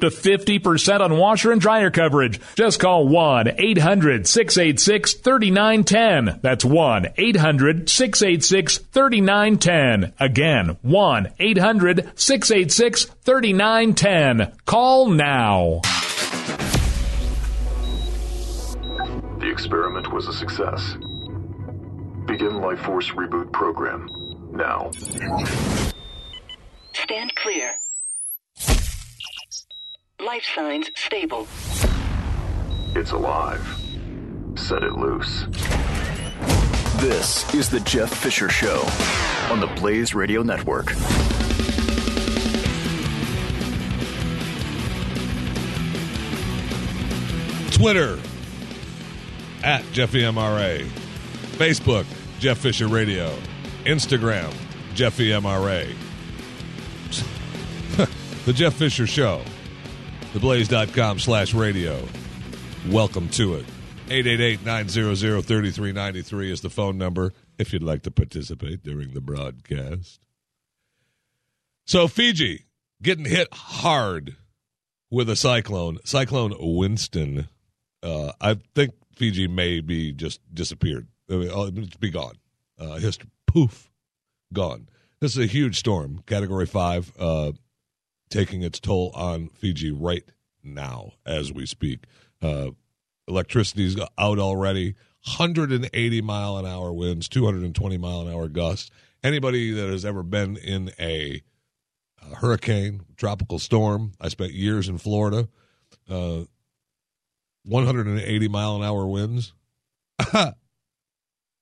to 50% on washer and dryer coverage. Just call 1 800 686 3910. That's 1 800 686 3910. Again, 1 800 686 3910. Call now. The experiment was a success. Begin Life Force Reboot Program now. Stand clear. Life signs stable. It's alive. Set it loose. This is the Jeff Fisher Show on the Blaze Radio Network. Twitter at JeffyMRA. Facebook, Jeff Fisher Radio. Instagram, JeffyMRA. the Jeff Fisher Show. Theblaze.com slash radio. Welcome to it. 888-900-3393 is the phone number if you'd like to participate during the broadcast. So Fiji getting hit hard with a cyclone. Cyclone Winston. Uh, I think Fiji may be just disappeared. I mean, oh, it's be gone. Uh, history, poof, gone. This is a huge storm, Category 5, uh, taking its toll on Fiji right now as we speak. Uh, electricity's out already. 180 mile an hour winds, 220 mile an hour gusts. Anybody that has ever been in a, a hurricane, tropical storm, I spent years in Florida. Uh, 180 mile an hour winds. uh,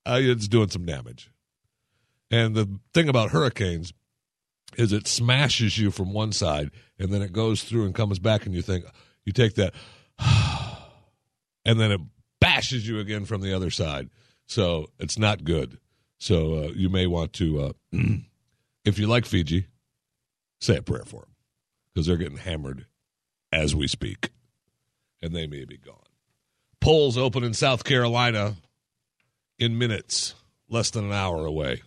it's doing some damage. And the thing about hurricanes is it smashes you from one side and then it goes through and comes back and you think you take that and then it bashes you again from the other side. So it's not good. So uh, you may want to, uh, if you like Fiji, say a prayer for them because they're getting hammered as we speak, and they may be gone. Polls open in South Carolina in minutes, less than an hour away.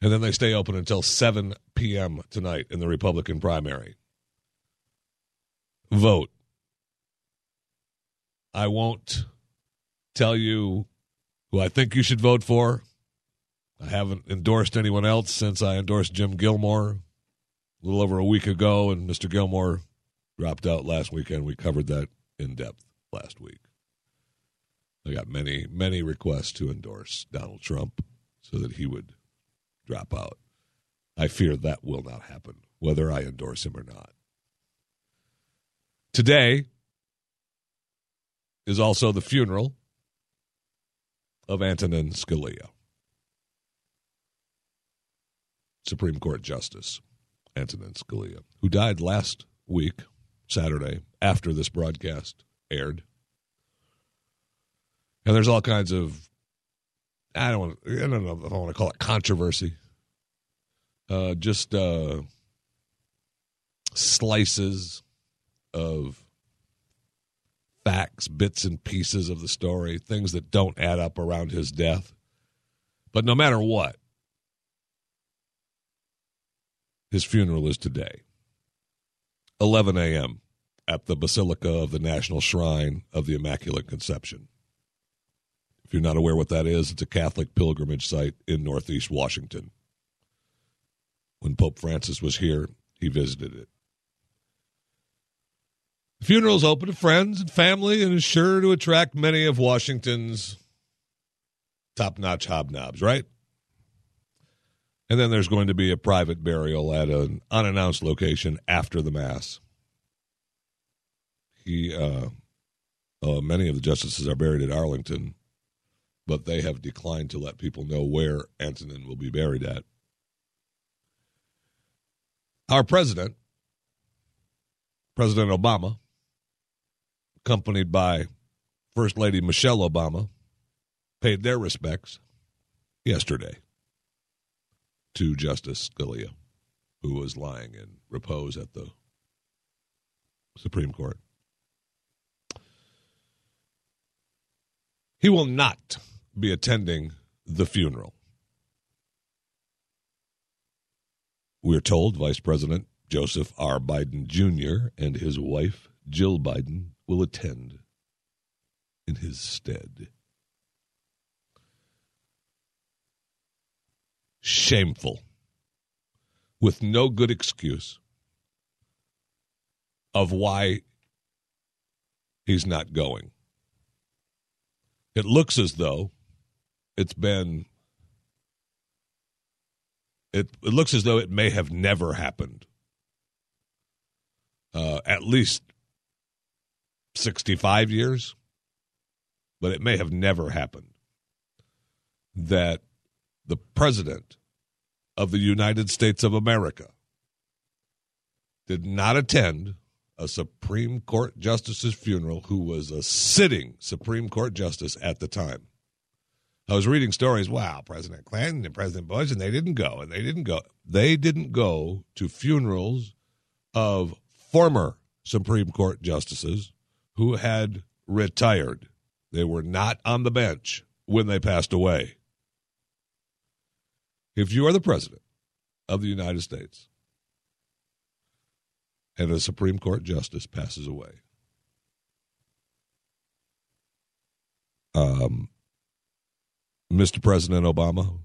And then they stay open until 7 p.m. tonight in the Republican primary. Vote. I won't tell you who I think you should vote for. I haven't endorsed anyone else since I endorsed Jim Gilmore a little over a week ago, and Mr. Gilmore dropped out last weekend. We covered that in depth last week. I got many, many requests to endorse Donald Trump so that he would drop out. I fear that will not happen, whether I endorse him or not. Today is also the funeral of Antonin Scalia, Supreme Court Justice Antonin Scalia, who died last week, Saturday, after this broadcast aired. And there's all kinds of I don't I don't know if I want to call it controversy. Uh, just uh, slices of facts, bits and pieces of the story, things that don't add up around his death. But no matter what, his funeral is today, 11 a.m. at the Basilica of the National Shrine of the Immaculate Conception. If you're not aware what that is, it's a Catholic pilgrimage site in Northeast Washington. When Pope Francis was here, he visited it. The funeral is open to friends and family and is sure to attract many of Washington's top notch hobnobs, right? And then there's going to be a private burial at an unannounced location after the Mass. He, uh, uh, many of the justices are buried at Arlington, but they have declined to let people know where Antonin will be buried at. Our president, President Obama, accompanied by First Lady Michelle Obama, paid their respects yesterday to Justice Scalia, who was lying in repose at the Supreme Court. He will not be attending the funeral. We're told Vice President Joseph R. Biden Jr. and his wife, Jill Biden, will attend in his stead. shameful, with no good excuse of why he's not going. It looks as though it's been it, it looks as though it may have never happened. Uh, at least 65 years, but it may have never happened that the president of the United States of America did not attend a Supreme Court justice's funeral who was a sitting Supreme Court justice at the time. I was reading stories, wow, President Clinton and President Bush, and they didn't go, and they didn't go. They didn't go to funerals of former Supreme Court justices who had retired. They were not on the bench when they passed away. If you are the president of the United States and a Supreme Court justice passes away, um, Mr. President Obama,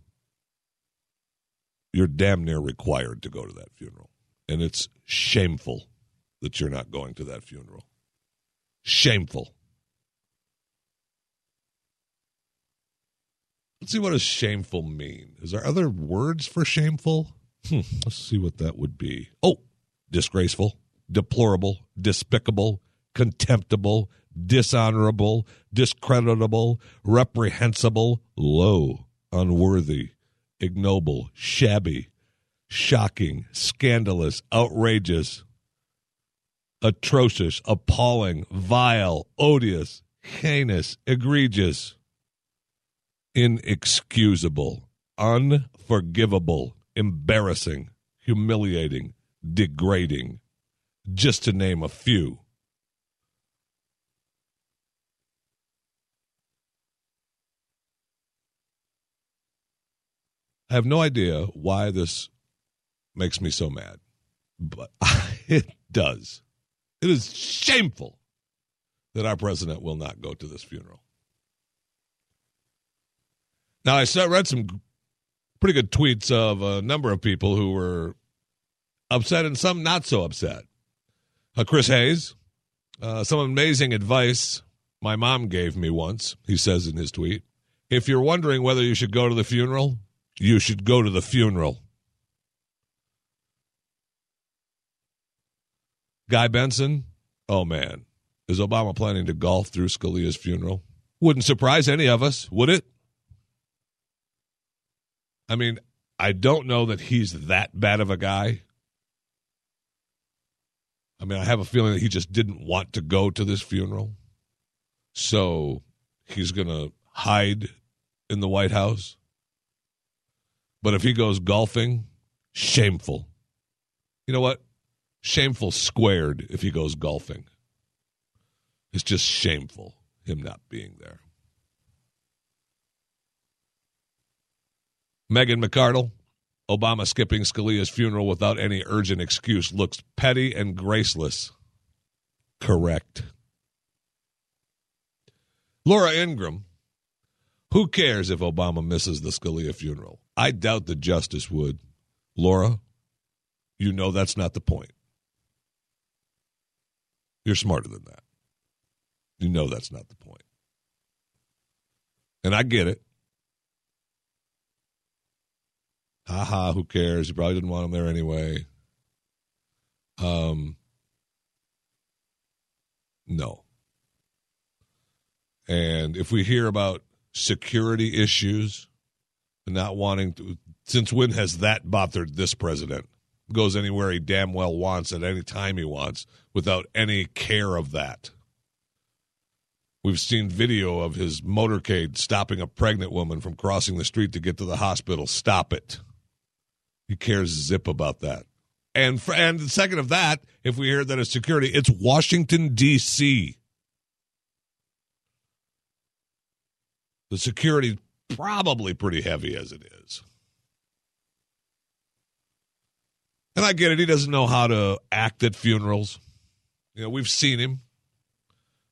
you're damn near required to go to that funeral. And it's shameful that you're not going to that funeral. Shameful. Let's see what does shameful mean. Is there other words for shameful? Hmm, let's see what that would be. Oh, disgraceful, deplorable, despicable, contemptible, dishonorable, discreditable, reprehensible, low, unworthy, ignoble, shabby, shocking, scandalous, outrageous, atrocious, appalling, vile, odious, heinous, egregious inexcusable, unforgivable, embarrassing, humiliating, degrading, just to name a few. I have no idea why this makes me so mad, but it does. It is shameful that our president will not go to this funeral. Now, I read some pretty good tweets of a number of people who were upset and some not so upset. Uh, Chris Hayes, uh, some amazing advice my mom gave me once, he says in his tweet. If you're wondering whether you should go to the funeral, you should go to the funeral. Guy Benson, oh man, is Obama planning to golf through Scalia's funeral? Wouldn't surprise any of us, would it? I mean, I don't know that he's that bad of a guy. I mean, I have a feeling that he just didn't want to go to this funeral. So he's going to hide in the White House. But if he goes golfing, shameful. You know what? Shameful squared if he goes golfing. It's just shameful him not being there. Megan McArdle, Obama skipping Scalia's funeral without any urgent excuse looks petty and graceless. Correct. Laura Ingraham, who cares if Obama misses the Scalia funeral? I doubt the justice would. Laura, you know that's not the point. You're smarter than that. You know that's not the point. And I get it. Ha ha, who cares? He probably didn't want him there anyway. Um, no. And if we hear about security issues not wanting to, since when has that bothered this president? Goes anywhere he damn well wants at any time he wants without any care of that. We've seen video of his motorcade stopping a pregnant woman from crossing the street to get to the hospital. Stop it. He cares zip about that. And for, and second of that, if we hear that it's security, it's Washington D.C. The security probably pretty heavy as it is. And I get it. He doesn't know how to act at funerals. You know, we've seen him.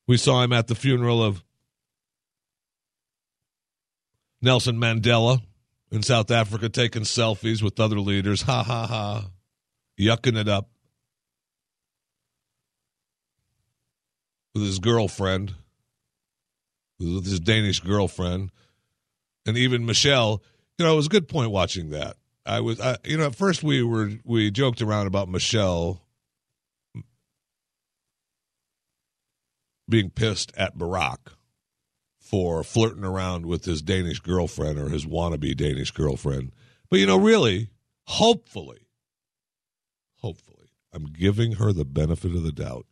We saw him at the funeral of Nelson Mandela in South Africa taking selfies with other leaders. Ha ha ha. Yucking it up with his girlfriend, with his Danish girlfriend. And even Michelle, you know, it was a good point watching that. I was, I, you know, at first we were, we joked around about Michelle being pissed at Barack for flirting around with his Danish girlfriend or his wannabe Danish girlfriend. But, you know, really, hopefully, hopefully, I'm giving her the benefit of the doubt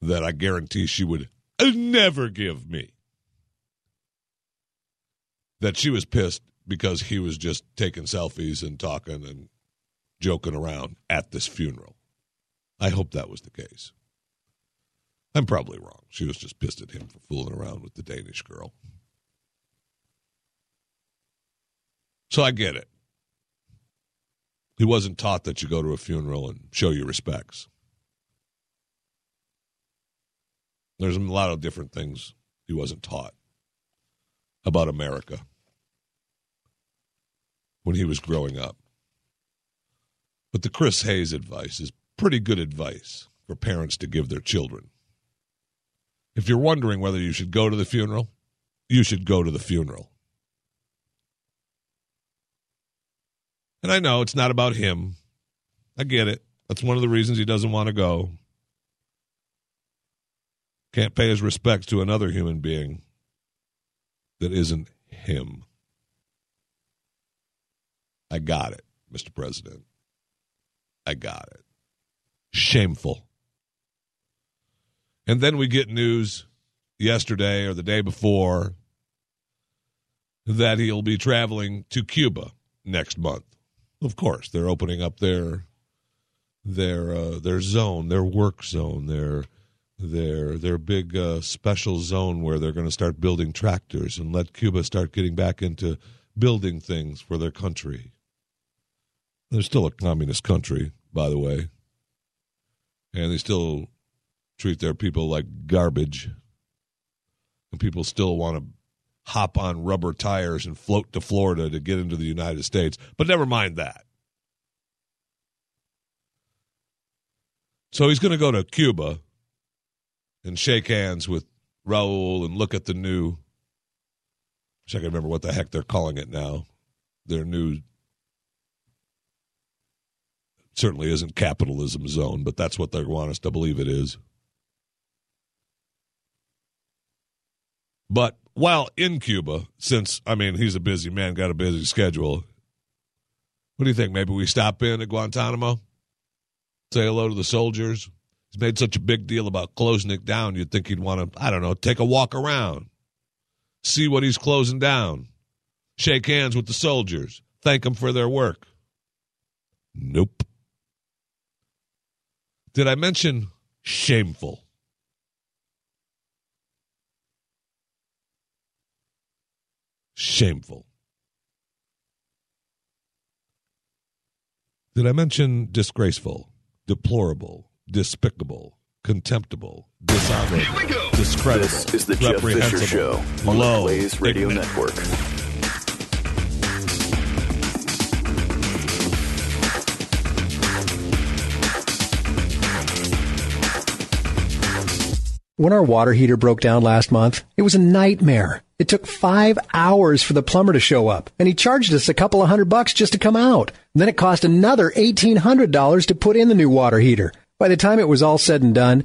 that I guarantee she would never give me. That she was pissed because he was just taking selfies and talking and joking around at this funeral. I hope that was the case. I'm probably wrong. She was just pissed at him for fooling around with the Danish girl. So I get it. He wasn't taught that you go to a funeral and show your respects. There's a lot of different things he wasn't taught about America when he was growing up. But the Chris Hayes advice is pretty good advice for parents to give their children. If you're wondering whether you should go to the funeral, you should go to the funeral. And I know it's not about him. I get it. That's one of the reasons he doesn't want to go. Can't pay his respects to another human being that isn't him. I got it, Mr. President. I got it. Shameful. And then we get news yesterday or the day before that he'll be traveling to Cuba next month. Of course, they're opening up their their uh, their zone, their work zone, their their their big uh, special zone where they're going to start building tractors and let Cuba start getting back into building things for their country. They're still a communist country, by the way, and they still treat their people like garbage. And people still want to hop on rubber tires and float to Florida to get into the United States. But never mind that. So he's going to go to Cuba and shake hands with Raul and look at the new. I can remember what the heck they're calling it now. Their new certainly isn't capitalism zone, but that's what they want us to believe it is. But while in Cuba, since, I mean, he's a busy man, got a busy schedule, what do you think? Maybe we stop in at Guantanamo? Say hello to the soldiers? He's made such a big deal about closing it down, you'd think he'd want to, I don't know, take a walk around, see what he's closing down, shake hands with the soldiers, thank them for their work. Nope. Did I mention shameful? Shameful. Did I mention disgraceful, deplorable, despicable, contemptible, dishonorable, discreditable, This is the Jeff Fisher Show on the low, Blaze Radio ignorant, Network. When our water heater broke down last month, it was a nightmare. It took five hours for the plumber to show up, and he charged us a couple of hundred bucks just to come out. then it cost another $1,800 to put in the new water heater. By the time it was all said and done,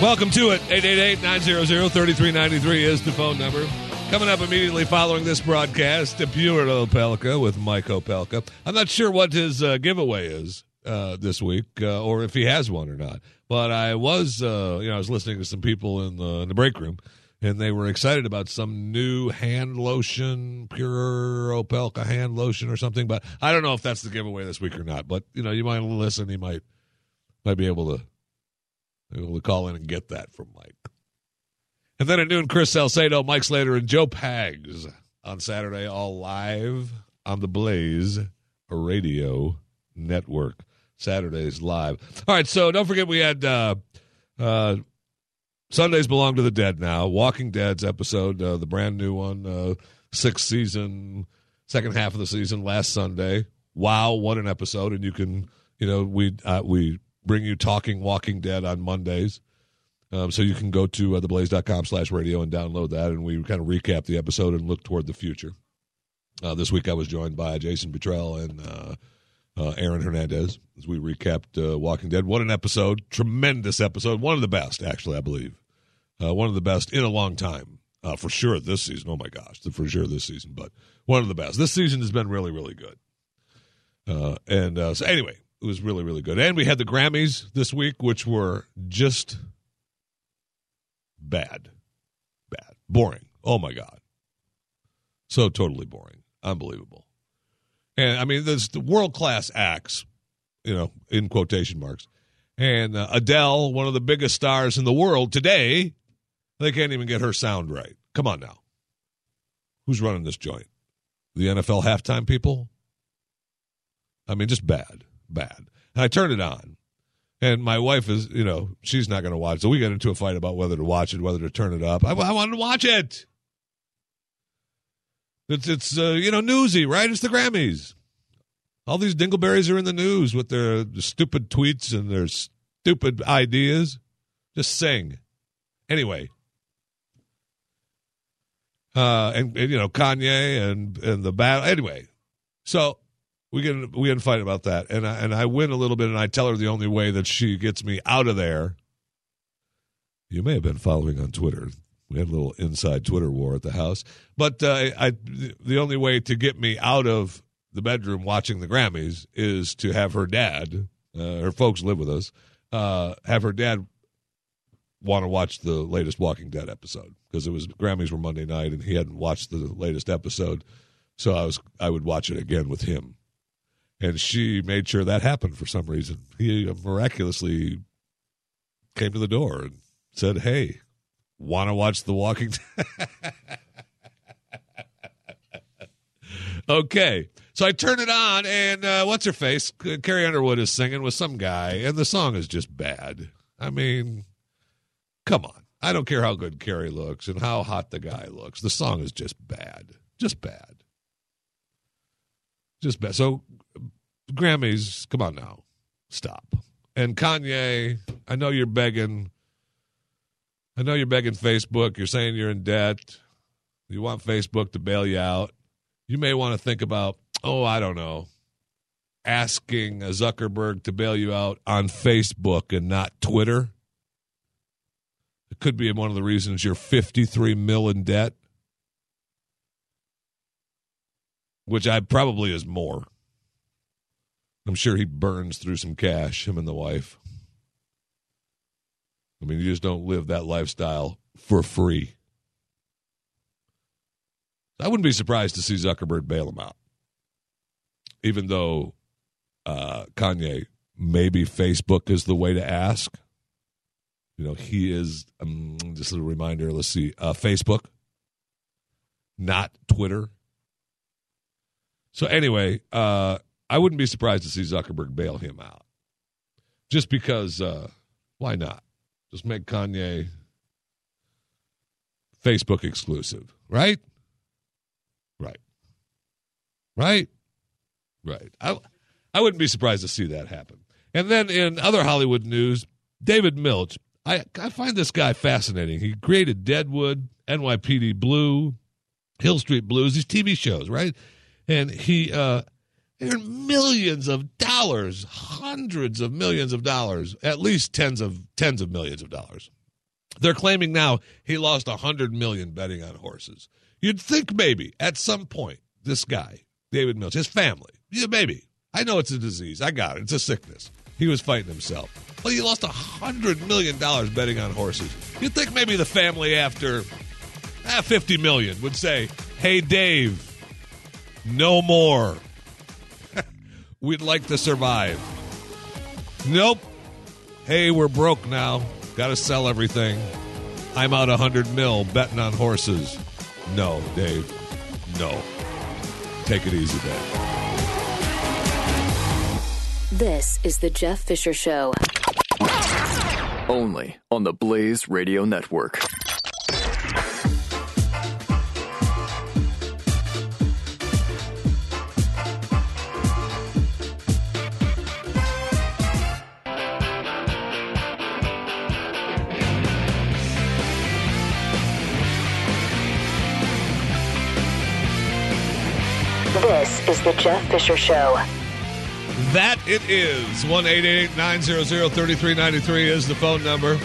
Welcome to it. 888-900-3393 is the phone number. Coming up immediately following this broadcast, Pure Opelka with Mike Opelka. I'm not sure what his uh, giveaway is uh, this week, uh, or if he has one or not. But I was, uh, you know, I was listening to some people in the, in the break room, and they were excited about some new hand lotion, Pure Opelka hand lotion or something. But I don't know if that's the giveaway this week or not. But you know, you might listen, you might might be able to able to call in and get that from Mike. And then at noon, Chris Salcedo, Mike Slater, and Joe Pags on Saturday, all live on the Blaze Radio Network. Saturdays live. All right, so don't forget we had uh, uh, Sundays belong to the dead now. Walking Dead's episode, uh, the brand new one, uh, sixth season, second half of the season, last Sunday. Wow, what an episode! And you can, you know, we uh, we bring you Talking Walking Dead on Mondays. Um, so you can go to uh, theblaze.com slash radio and download that, and we kind of recap the episode and look toward the future. Uh, this week I was joined by Jason Petrell and uh, uh, Aaron Hernandez as we recapped uh, Walking Dead. What an episode. Tremendous episode. One of the best, actually, I believe. Uh, one of the best in a long time. Uh, for sure this season. Oh, my gosh. For sure this season, but one of the best. This season has been really, really good. And so, anyway, it was really, really good. And we had the Grammys this week, which were just bad. Bad. Boring. Oh, my God. So totally boring. Unbelievable. And I mean, there's the world class acts, you know, in quotation marks. And uh, Adele, one of the biggest stars in the world today, they can't even get her sound right. Come on now. Who's running this joint? The NFL halftime people? I mean, just bad, bad. And I turned it on. And my wife is, you know, she's not going to watch. So we got into a fight about whether to watch it, whether to turn it up. I, I wanted to watch it. It's, it's uh, you know, newsy, right? It's the Grammys. All these dingleberries are in the news with their stupid tweets and their stupid ideas. Just sing. Anyway. Uh, and, and you know, Kanye and, and the battle. Anyway. So we get we a fight about that, and I, and I win a little bit, and I tell her the only way that she gets me out of there. You may have been following on Twitter. We had a little inside Twitter war at the house, but uh, I the only way to get me out of the bedroom watching the Grammys is to have her dad, uh, her folks live with us, uh, have her dad want to watch the latest Walking Dead episode. Because it was Grammys were Monday night and he hadn't watched the latest episode, so I was I would watch it again with him and she made sure that happened for some reason. He miraculously came to the door and said, "Hey, want to watch The Walking?" okay, so I turn it on, and uh, what's her face? Carrie Underwood is singing with some guy, and the song is just bad. I mean, come on. I don't care how good Carrie looks and how hot the guy looks. The song is just bad. Just bad. Just bad. So Grammys, come on now, stop. And Kanye, I know you're begging. I know you're begging Facebook. You're saying you're in debt. You want Facebook to bail you out. You may want to think about, oh, I don't know, asking Zuckerberg to bail you out on Facebook and not Twitter. It could be one of the reasons you're 53 mil in debt, which I probably is more. I'm sure he burns through some cash, him and the wife. I mean, you just don't live that lifestyle for free. I wouldn't be surprised to see Zuckerberg bail him out, even though uh, Kanye maybe Facebook is the way to ask. You know, he is um, just a reminder. Let's see, uh, Facebook, not Twitter. So anyway, uh, I wouldn't be surprised to see Zuckerberg bail him out, just because. Uh, why not? Just make Kanye Facebook exclusive, right? Right. Right. Right. I I wouldn't be surprised to see that happen. And then in other Hollywood news, David Milch. I I find this guy fascinating. He created Deadwood, NYPD Blue, Hill Street Blues, these TV shows, right? And he uh earned millions of dollars, hundreds of millions of dollars, at least tens of tens of millions of dollars. They're claiming now he lost a hundred million betting on horses. You'd think maybe at some point this guy, David Mills, his family, yeah, maybe. I know it's a disease. I got it. It's a sickness. He was fighting himself. Well, he lost a hundred million dollars betting on horses. You'd think maybe the family after ah, fifty million would say, Hey Dave, no more. We'd like to survive. Nope. Hey, we're broke now. Got to sell everything. I'm out a hundred mil betting on horses. No, Dave. No. Take it easy, Dave. This is the Jeff Fisher Show. Only on the Blaze Radio Network. The Jeff Fisher Show. That it is. 1 900 3393 is the phone number.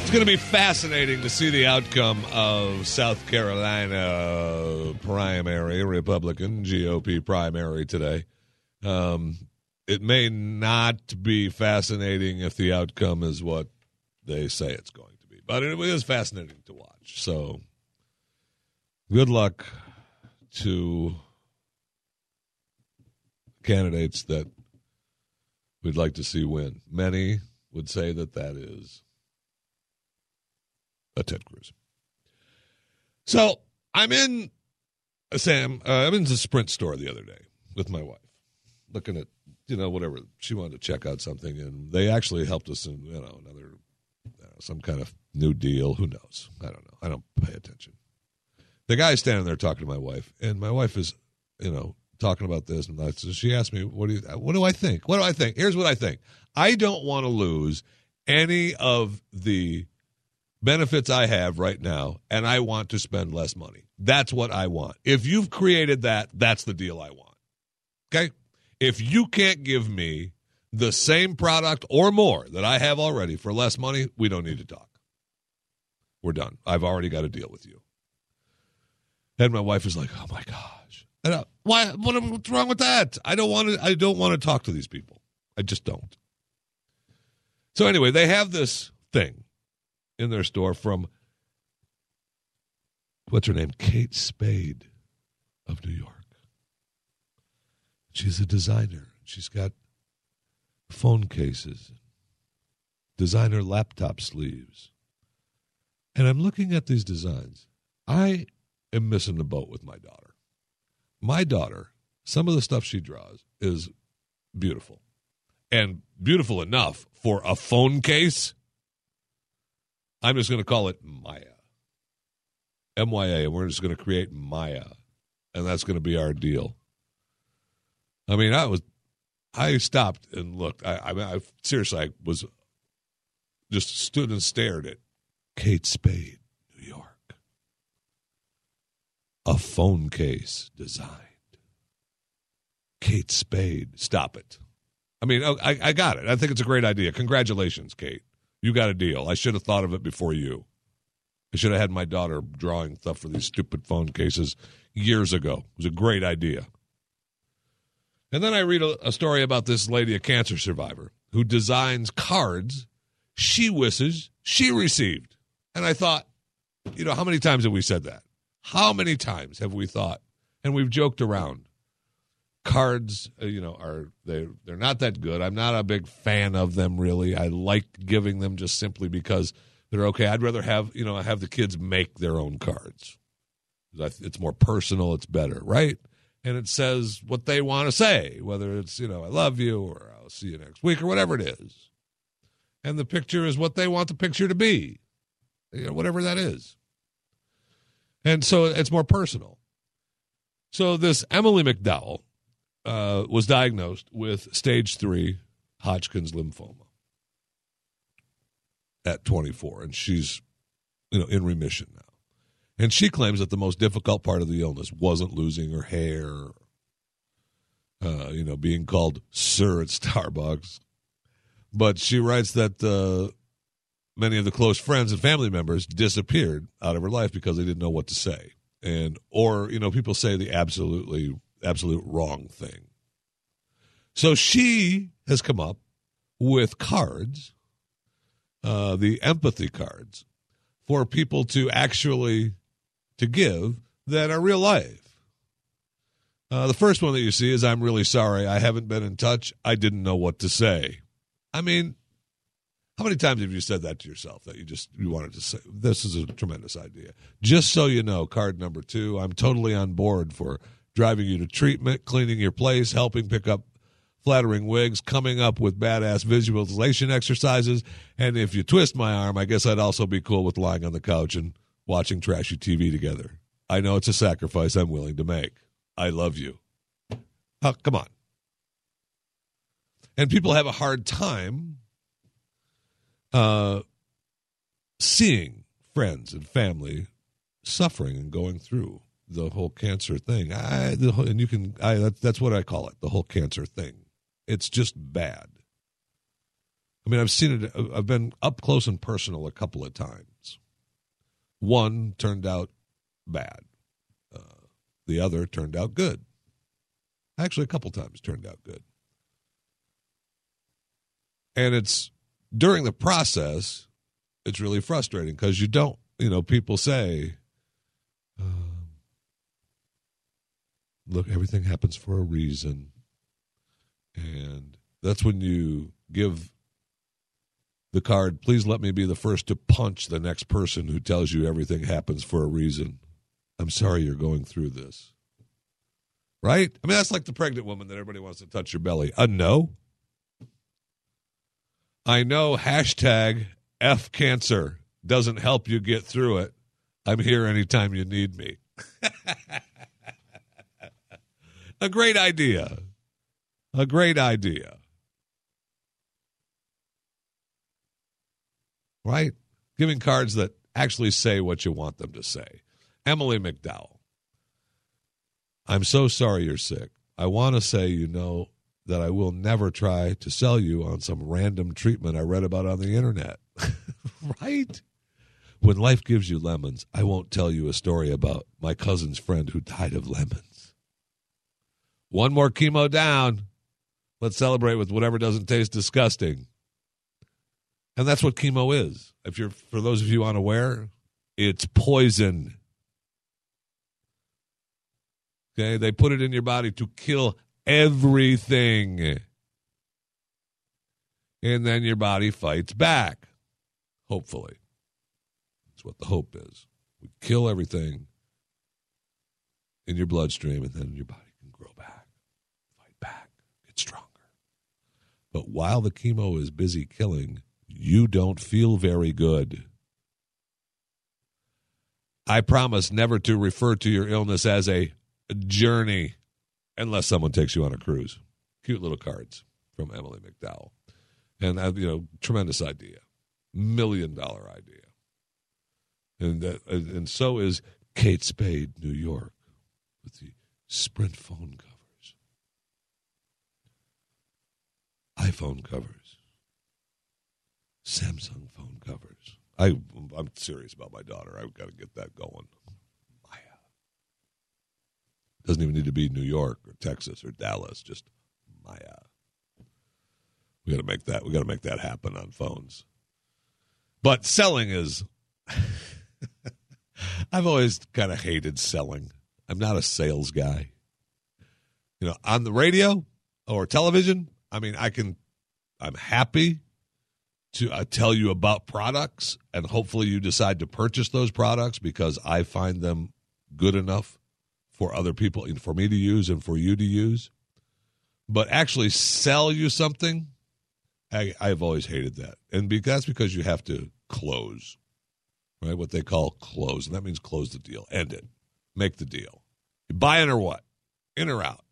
It's going to be fascinating to see the outcome of South Carolina primary, Republican GOP primary today. Um, it may not be fascinating if the outcome is what they say it's going to be, but it is fascinating to watch. So, good luck to candidates that we'd like to see win. Many would say that that is a Ted Cruz. So I'm in Sam. Uh, I'm in the Sprint store the other day with my wife, looking at you know whatever she wanted to check out something, and they actually helped us in you know another uh, some kind of new deal. Who knows? I don't know. I don't pay attention. The guy's standing there talking to my wife, and my wife is you know talking about this and. So she asked me, "What do you? What do I think? What do I think? Here's what I think. I don't want to lose any of the benefits I have right now, and I want to spend less money. That's what I want. If you've created that, that's the deal I want. Okay. If you can't give me the same product or more that I have already for less money, we don't need to talk. We're done. I've already got to deal with you. And my wife is like, "Oh my gosh." I, uh, why? What, what's wrong with that? I don't want to. I don't want to talk to these people. I just don't. So anyway, they have this thing in their store from what's her name, Kate Spade of New York. She's a designer. She's got phone cases, designer laptop sleeves, and I'm looking at these designs. I am missing the boat with my daughter my daughter, some of the stuff she draws is beautiful and beautiful enough for a phone case. I'm just going to call it Maya. M Y A, and we're just going to create Maya, and that's going to be our deal. I mean, I was, I stopped and looked. I, I, I seriously, I was just stood and stared at Kate Spade a phone case designed. Kate Spade. Stop it. I mean, oh, I, I got it. I think it's a great idea. Congratulations, Kate. You got a deal. I should have thought of it before you. I should have had my daughter drawing stuff for these stupid phone cases years ago. It was a great idea. And then I read a, a story about this lady, a cancer survivor, who designs cards she wishes she received. And I thought, you know, how many times have we said that? How many times have we thought, and we've joked around, cards, uh, you know, are they they're not that good. I'm not a big fan of them really. I like giving them just simply because they're okay. I'd rather have, you know, I have the kids make their own cards. It's more personal, it's better, right? And it says what they want to say, whether it's, you know, I love you or I'll see you next week or whatever it is. And the picture is what they want the picture to be. You know, whatever that is. And so it's more personal. So this Emily McDowell uh, was diagnosed with stage three Hodgkin's lymphoma at 24, and she's you know in remission now. And she claims that the most difficult part of the illness wasn't losing her hair, uh, you know, being called sir at Starbucks, but she writes that uh, many of the close friends and family members disappeared out of her life because they didn't know what to say, and or you know, people say the absolutely absolute wrong thing. So she has come up with cards, uh, the empathy cards, for people to actually to give that are real life. Uh, the first one that you see is I'm really sorry. I haven't been in touch. I didn't know what to say. I mean, how many times have you said that to yourself that you just you wanted to say this is a tremendous idea? Just so you know, card number 2, I'm totally on board for driving you to treatment, cleaning your place, helping pick up flattering wigs, coming up with badass visualization exercises, and if you twist my arm, I guess I'd also be cool with lying on the couch and watching trashy TV together. I know it's a sacrifice I'm willing to make. I love you. Oh, come on. And people have a hard time uh, seeing friends and family suffering and going through the whole cancer thing. I, the, and you can, I, that, that's what I call it, the whole cancer thing. It's just bad. I mean, I've seen it, I've been up close and personal a couple of times. One turned out bad, uh, the other turned out good. Actually, a couple times turned out good. And it's during the process, it's really frustrating because you don't, you know, people say, um, look, everything happens for a reason. And that's when you give the card, please let me be the first to punch the next person who tells you everything happens for a reason. I'm sorry you're going through this. Right? I mean, that's like the pregnant woman that everybody wants to touch your belly. A no. I know hashtag F cancer doesn't help you get through it. I'm here anytime you need me. A great idea. A great idea. Right? Giving cards that actually say what you want them to say. Emily McDowell. I'm so sorry you're sick. I want to say, you know, that I will never try to sell you on some random treatment I read about on the internet. right? When life gives you lemons, I won't tell you a story about my cousin's friend who died of lemons. One more chemo down. Let's celebrate with whatever doesn't taste disgusting. And that's what chemo is. If you're for those of you unaware, it's poison. Okay, they put it in your body to kill everything. And then your body fights back. Hopefully. That's what the hope is. We kill everything in your bloodstream, and then your body can grow back, fight back, get stronger. But while the chemo is busy killing, you don't feel very good. I promise never to refer to your illness as a journey unless someone takes you on a cruise. Cute little cards from Emily McDowell. And, uh, you know, tremendous idea. Million dollar idea. And, uh, and so is Kate Spade, New York, with the Sprint phone covers, iPhone covers, Samsung phone covers. I I'm serious about my daughter. I've got to get that going. Doesn't even need to be New York or Texas or Dallas. Just Maya. We got to make that. We got to make that happen on phones. But selling is. I've always kind of hated selling. I'm not a sales guy. You know, on the radio or television, I mean, I can. I'm happy to uh, tell you about products, and hopefully you decide to purchase those products because I find them good enough for other people, for me to use, and for you to use. But actually, sell you something, I, I've always hated that, and because, that's because you have to close, right? What they call close, and that means close the deal, end it, make the deal. You buy in or what? In or out?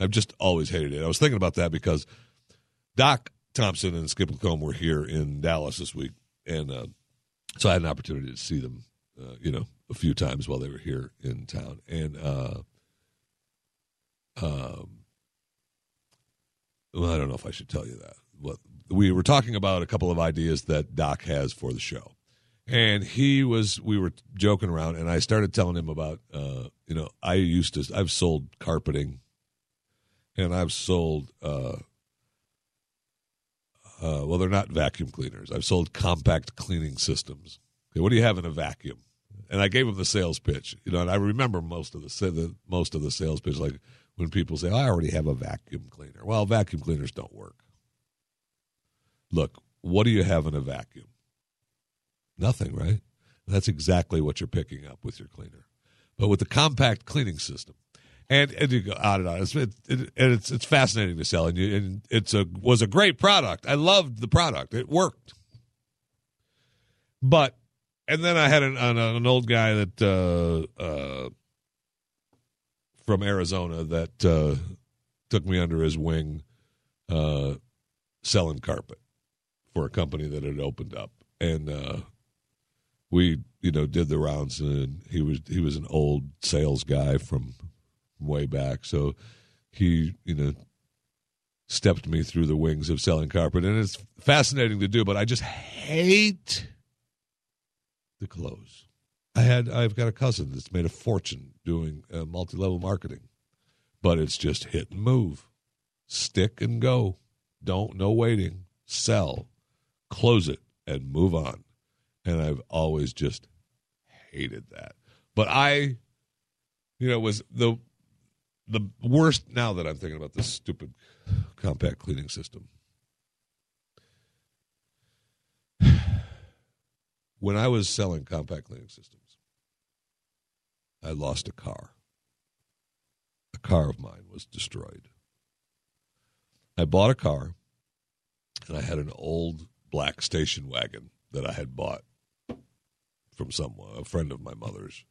I've just always hated it. I was thinking about that because Doc Thompson and Skip LaCour were here in Dallas this week, and uh, so I had an opportunity to see them, uh, you know, a few times while they were here in town, and uh, um, well, I don't know if I should tell you that. What we were talking about a couple of ideas that Doc has for the show, and he was we were joking around, and I started telling him about, uh, you know, I used to I've sold carpeting, and I've sold. Uh, uh, well, they're not vacuum cleaners. I've sold compact cleaning systems. Okay, what do you have in a vacuum? And I gave him the sales pitch, you know, and I remember most of the, the most of the sales pitch, like when people say, "I already have a vacuum cleaner." Well, vacuum cleaners don't work. Look, what do you have in a vacuum? Nothing, right? That's exactly what you're picking up with your cleaner. But with the compact cleaning system, and, and you go on and on. It's, it, it, and it's it's fascinating to sell, and, you, and it's a was a great product. I loved the product; it worked. But and then I had an, an, an old guy that uh, uh, from Arizona that uh, took me under his wing, uh, selling carpet for a company that had opened up, and uh, we you know did the rounds, and he was he was an old sales guy from way back. So he, you know, stepped me through the wings of selling carpet, and it's fascinating to do. But I just hate the close. I had I've got a cousin that's made a fortune doing uh, multi-level marketing, but it's just hit and move, stick and go. Don't no waiting. Sell, close it, and move on. And I've always just hated that. But I, you know, was the the worst now that I'm thinking about this stupid compact cleaning system. When I was selling compact cleaning systems, I lost a car. A car of mine was destroyed. I bought a car, and I had an old black station wagon that I had bought from someone, a friend of my mother's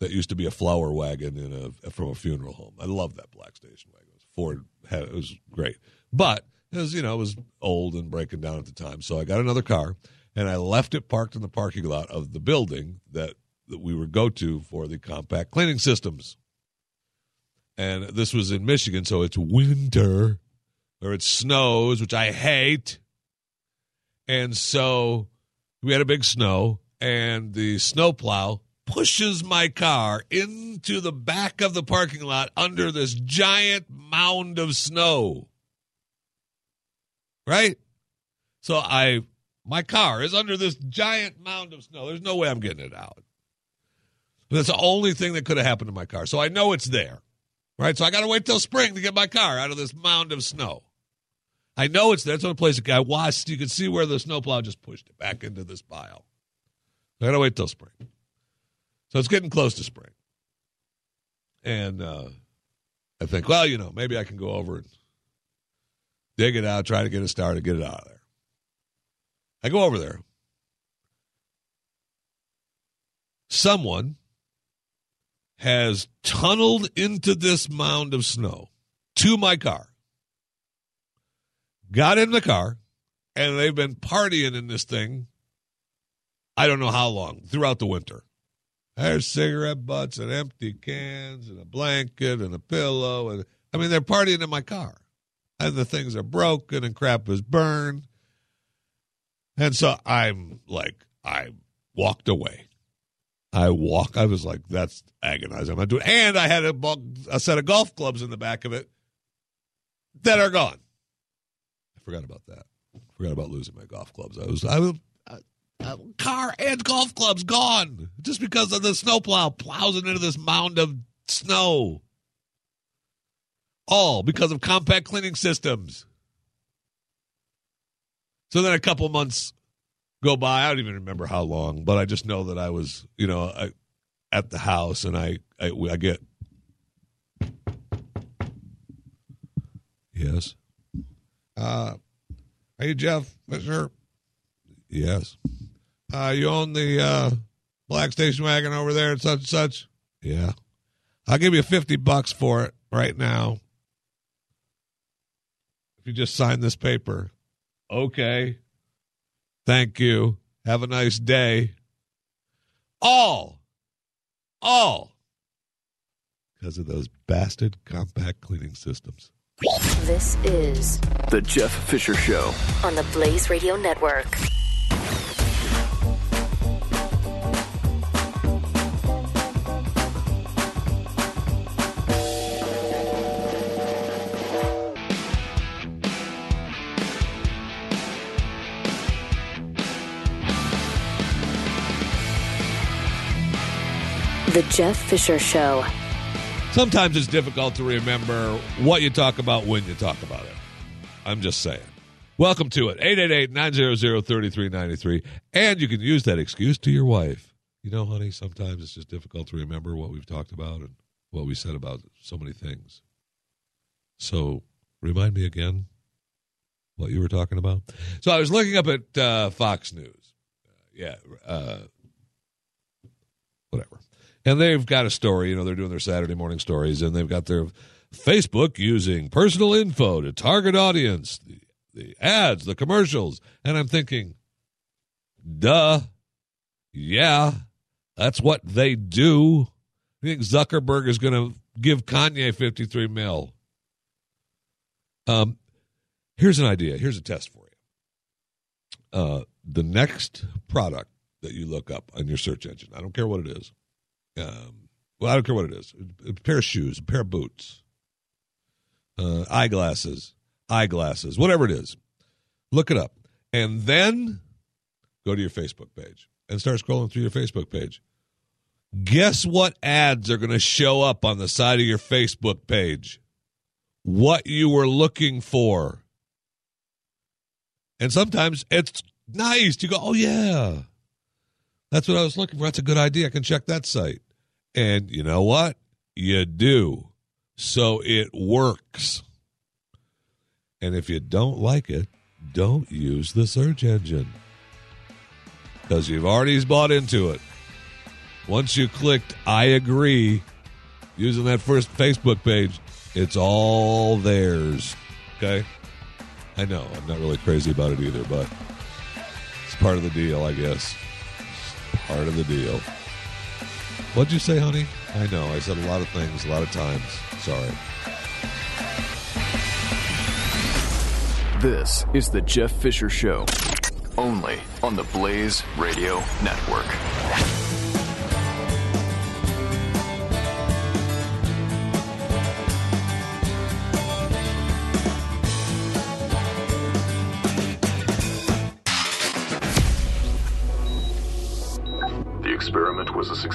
that used to be a flower wagon in a from a funeral home. I love that black station wagon. Ford had it was great, but was you know it was old and breaking down at the time. So I got another car and I left it parked in the parking lot of the building that that we would go to for the compact cleaning systems. And this was in Michigan, so it's winter or it snows, which I hate. And so we had a big snow, and the snowplow pushes my car into the back of the parking lot under this giant mound of snow. Right? So I my car is under this giant mound of snow. There's no way I'm getting it out. That's the only thing that could have happened to my car. So I know it's there. Right? So I got to wait till spring to get my car out of this mound of snow. I know it's there. It's the only place a guy watched. You can see where the snowplow just pushed it back into this pile. I got to wait till spring. So it's getting close to spring. And uh, I think, well, you know, maybe I can go over and dig it out, try to get it started, get it out of there. I go over there. Someone has tunneled into this mound of snow to my car, got in the car, and they've been partying in this thing. I don't know how long throughout the winter. There's cigarette butts and empty cans and a blanket and a pillow. And I mean, they're partying in my car. And the things are broken and crap is burned. And so I'm like, I walked away. I walk. I was like, that's agonizing. I'm not doing. And I had a, a set of golf clubs in the back of it that are gone. I forgot about that. Forgot about losing my golf clubs. I was, I was, uh, uh, car and golf clubs gone just because of the snowplow plows it into this mound of snow. All because of compact cleaning systems. So then a couple months go by. I don't even remember how long, but I just know that I was, you know, I, at the house and I, I, I get. Yes. Uh, are you Jeff Fisher? Yes. Uh, you own the uh, black station wagon over there and such and such? Yeah. I'll give you 50 bucks for it right now. If you just sign this paper. Okay. Thank you. Have a nice day. All, all because of those bastard compact cleaning systems. This is The Jeff Fisher Show. on the Blaze Radio Network. The Jeff Fisher Show. Sometimes it's difficult to remember what you talk about when you talk about it. I'm just saying. Welcome to it. 888-900-3393. And you can use that excuse to your wife. You know, honey, sometimes it's just difficult to remember what we've talked about and what we said about so many things. So remind me again what you were talking about. So I was looking up at uh, Fox News. Uh, yeah, uh, whatever. And they've got a story, you know, they're doing their Saturday morning stories, and they've got their Facebook using personal info to target audience, the, the ads, the commercials. And I'm thinking, duh, yeah, that's what they do. You think Zuckerberg is going to give Kanye 53 mil? Um, here's an idea. Here's a test for you. Uh, the next product that you look up on your search engine, I don't care what it is. Um, well, I don't care what it is. A pair of shoes, a pair of boots, uh, eyeglasses, eyeglasses, whatever it is. Look it up, and then go to your Facebook page and start scrolling through your Facebook page. Guess what ads are going to show up on the side of your Facebook page? What you were looking for. And sometimes it's nice to go, oh, yeah, that's what I was looking for. That's a good idea. I can check that site. And you know what? You do. So it works. And if you don't like it, don't use the search engine. Because you've already bought into it. Once you clicked I agree using that first Facebook page, it's all theirs. Okay? I know, I'm not really crazy about it either, but it's part of the deal, I guess. Part of the deal. What'd you say, honey? I know, I said a lot of things, a lot of times. Sorry. This is The Jeff Fisher Show. Only on the Blaze Radio Network.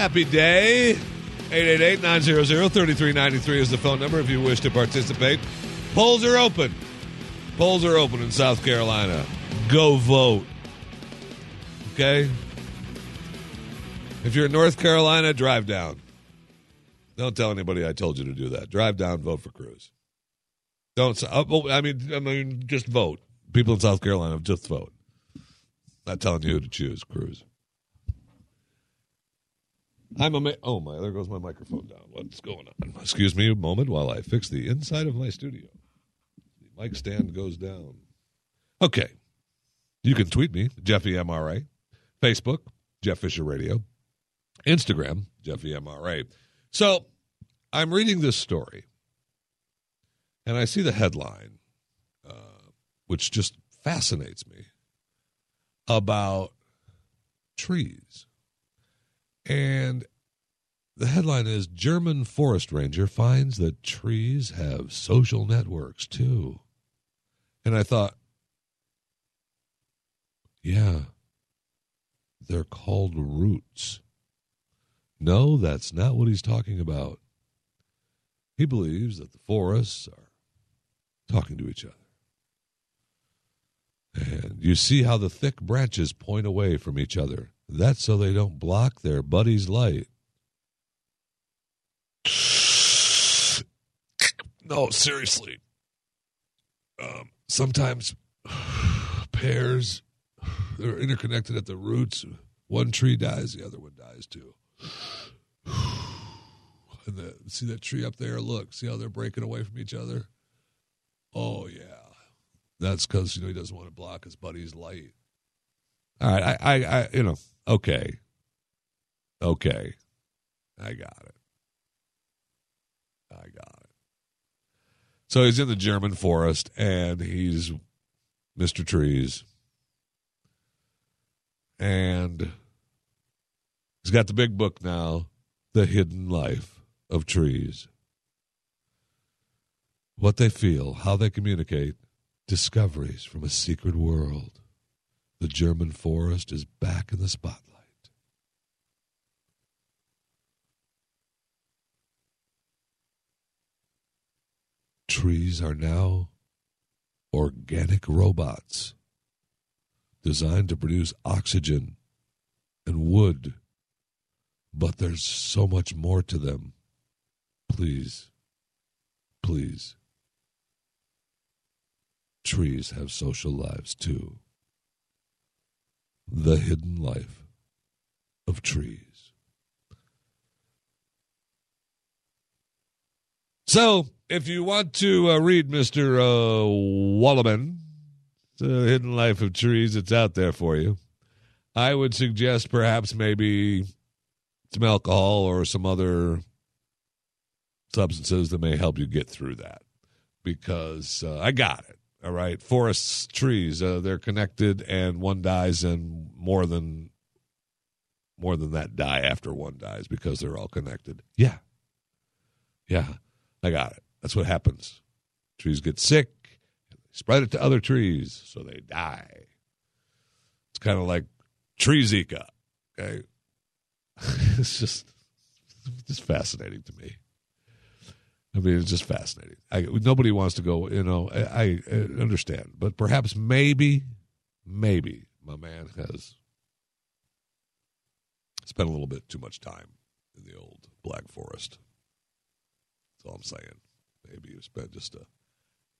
Happy day. 888-900-3393 is the phone number if you wish to participate. Polls are open. Polls are open in South Carolina. Go vote. Okay? If you're in North Carolina, drive down. Don't tell anybody I told you to do that. Drive down, vote for Cruz. Don't. uh, I mean, I mean, just vote. People in South Carolina, just vote. Not telling you who to choose, Cruz. I'm a. oh my! There goes my microphone down. What's going on? Excuse me a moment while I fix the inside of my studio. The mic stand goes down. Okay, you can tweet me, Jeffy MRA, Facebook, Jeff Fisher Radio, Instagram, Jeffy MRA. So I'm reading this story, and I see the headline, uh, which just fascinates me, about trees. And the headline is German forest ranger finds that trees have social networks too. And I thought, yeah, they're called roots. No, that's not what he's talking about. He believes that the forests are talking to each other. And you see how the thick branches point away from each other. That's so they don't block their buddy's light. No, seriously. Um, sometimes pairs they're interconnected at the roots. One tree dies, the other one dies too. And the, see that tree up there? Look, see how they're breaking away from each other? Oh yeah, that's because you know he doesn't want to block his buddy's light. All right, I, I, I, you know, okay, okay, I got it. I got it. So he's in the German forest, and he's Mister Trees, and he's got the big book now, "The Hidden Life of Trees." What they feel, how they communicate, discoveries from a secret world. The German forest is back in the spotlight. Trees are now organic robots designed to produce oxygen and wood, but there's so much more to them. Please, please. Trees have social lives too. The hidden life of trees. So, if you want to uh, read Mr. Uh, Wallaman, The Hidden Life of Trees, it's out there for you. I would suggest perhaps maybe some alcohol or some other substances that may help you get through that because uh, I got it. All right. Forests, trees, uh, they're connected and one dies and more than more than that die after one dies because they're all connected. Yeah. Yeah. I got it. That's what happens. Trees get sick, spread it to other trees, so they die. It's kind of like tree Zika. Okay. it's just just fascinating to me. I mean, it's just fascinating. I, nobody wants to go, you know, I, I understand, but perhaps maybe, maybe my man has spent a little bit too much time in the old Black Forest. That's all I'm saying. Maybe you spent just a,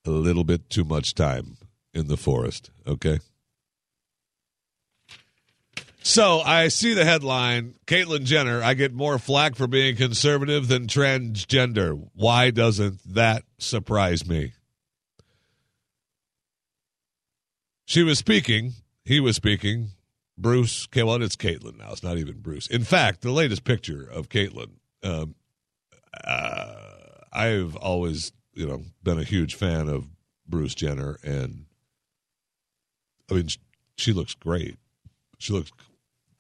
a little bit too much time in the forest, okay? So I see the headline Caitlyn Jenner, I get more flack for being conservative than transgender. Why doesn't that surprise me? She was speaking, he was speaking. Bruce, okay, well, it's Caitlyn now. It's not even Bruce. In fact, the latest picture of Caitlyn, um, uh, I've always, you know, been a huge fan of Bruce Jenner, and I mean, she looks great. She looks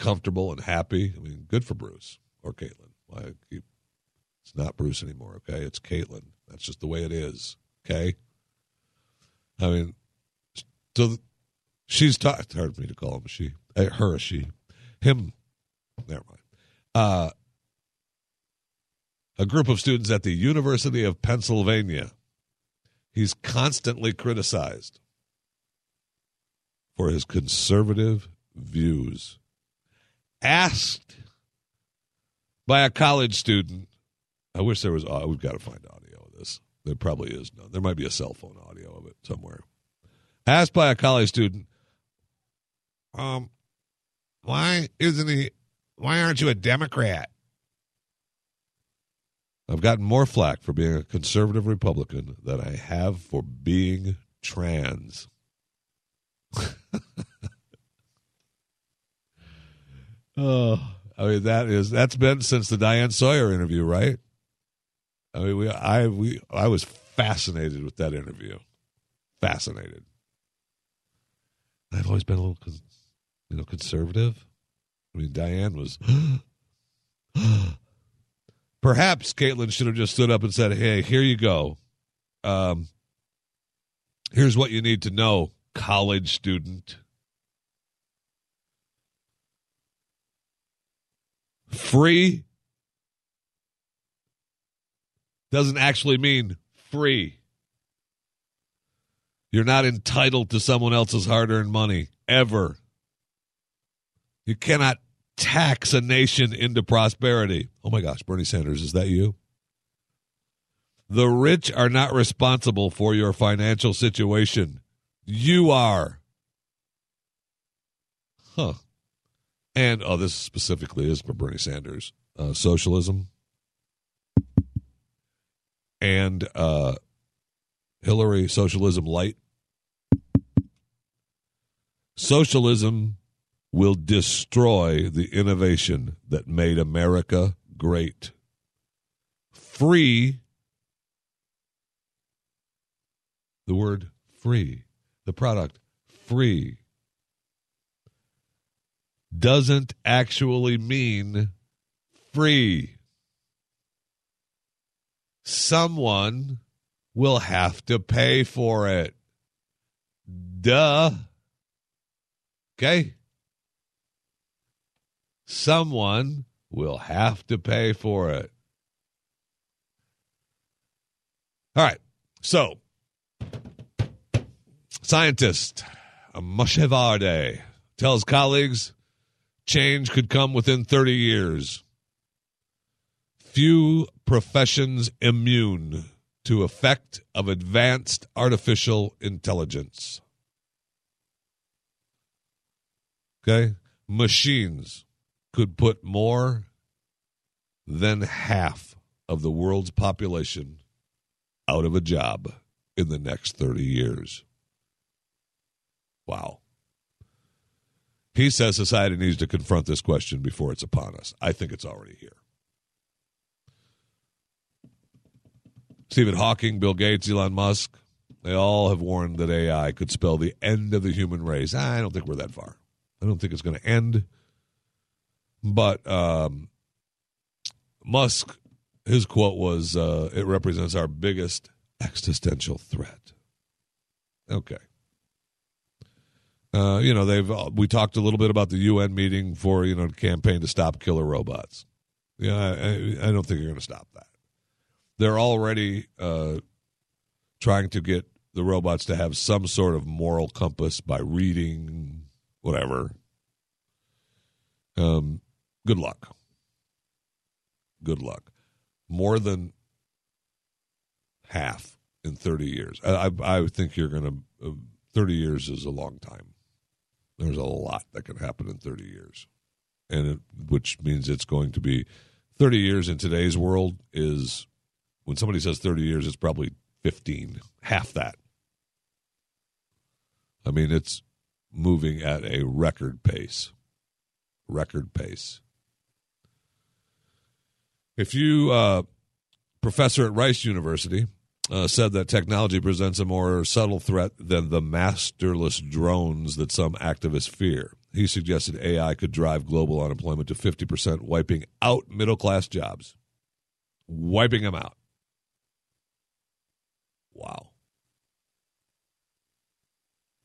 comfortable and happy. I mean, good for Bruce or Caitlyn. Keep, it's not Bruce anymore, okay? It's Caitlyn. That's just the way it is, okay? I mean, so she's talking. It's hard for me to call him she, uh, her she, him. Never mind. Uh, a group of students at the University of Pennsylvania. He's constantly criticized for his conservative views asked by a college student. I wish there was. Oh, we've got to find audio of this. There probably is none. There might be a cell phone audio of it somewhere. Asked by a college student, um, why isn't he? Why aren't you a Democrat? I've gotten more flack for being a conservative Republican than I have for being trans. oh, I mean that is that's been since the Diane Sawyer interview, right? I mean, we I we I was fascinated with that interview, fascinated. I've always been a little, you know, conservative. I mean, Diane was. Perhaps Caitlyn should have just stood up and said, "Hey, here you go. Um, here's what you need to know, college student. Free doesn't actually mean free. You're not entitled to someone else's hard earned money, ever. You cannot tax a nation into prosperity. Oh my gosh, Bernie Sanders, is that you? The rich are not responsible for your financial situation. You are. Huh. And, oh, this specifically is for Bernie Sanders uh, socialism and uh, Hillary Socialism Light. Socialism will destroy the innovation that made America great. Free, the word free, the product free, doesn't actually mean free. Someone will have to pay for it. Duh. Okay? Someone will have to pay for it. All right. So, scientist Moshe Vardi tells colleagues change could come within 30 years. Few professions immune to effect of advanced artificial intelligence. Okay? Machines could put more than half of the world's population out of a job in the next 30 years. Wow. He says society needs to confront this question before it's upon us. I think it's already here. Stephen Hawking, Bill Gates, Elon Musk, they all have warned that AI could spell the end of the human race. I don't think we're that far. I don't think it's going to end. But um, Musk, his quote was, uh, "It represents our biggest existential threat." Okay. Uh, you know, they've uh, we talked a little bit about the UN meeting for you know the campaign to stop killer robots. Yeah, I, I don't think you're going to stop that. They're already uh, trying to get the robots to have some sort of moral compass by reading whatever. Um, good luck. Good luck. More than half in 30 years. I, I, I think you're going to, uh, 30 years is a long time. There's a lot that can happen in 30 years. And it, which means it's going to be 30 years in today's world is when somebody says 30 years, it's probably 15, half that. I mean, it's moving at a record pace. Record pace. If you, uh, professor at Rice University, uh, said that technology presents a more subtle threat than the masterless drones that some activists fear. He suggested AI could drive global unemployment to 50%, wiping out middle class jobs. Wiping them out. Wow.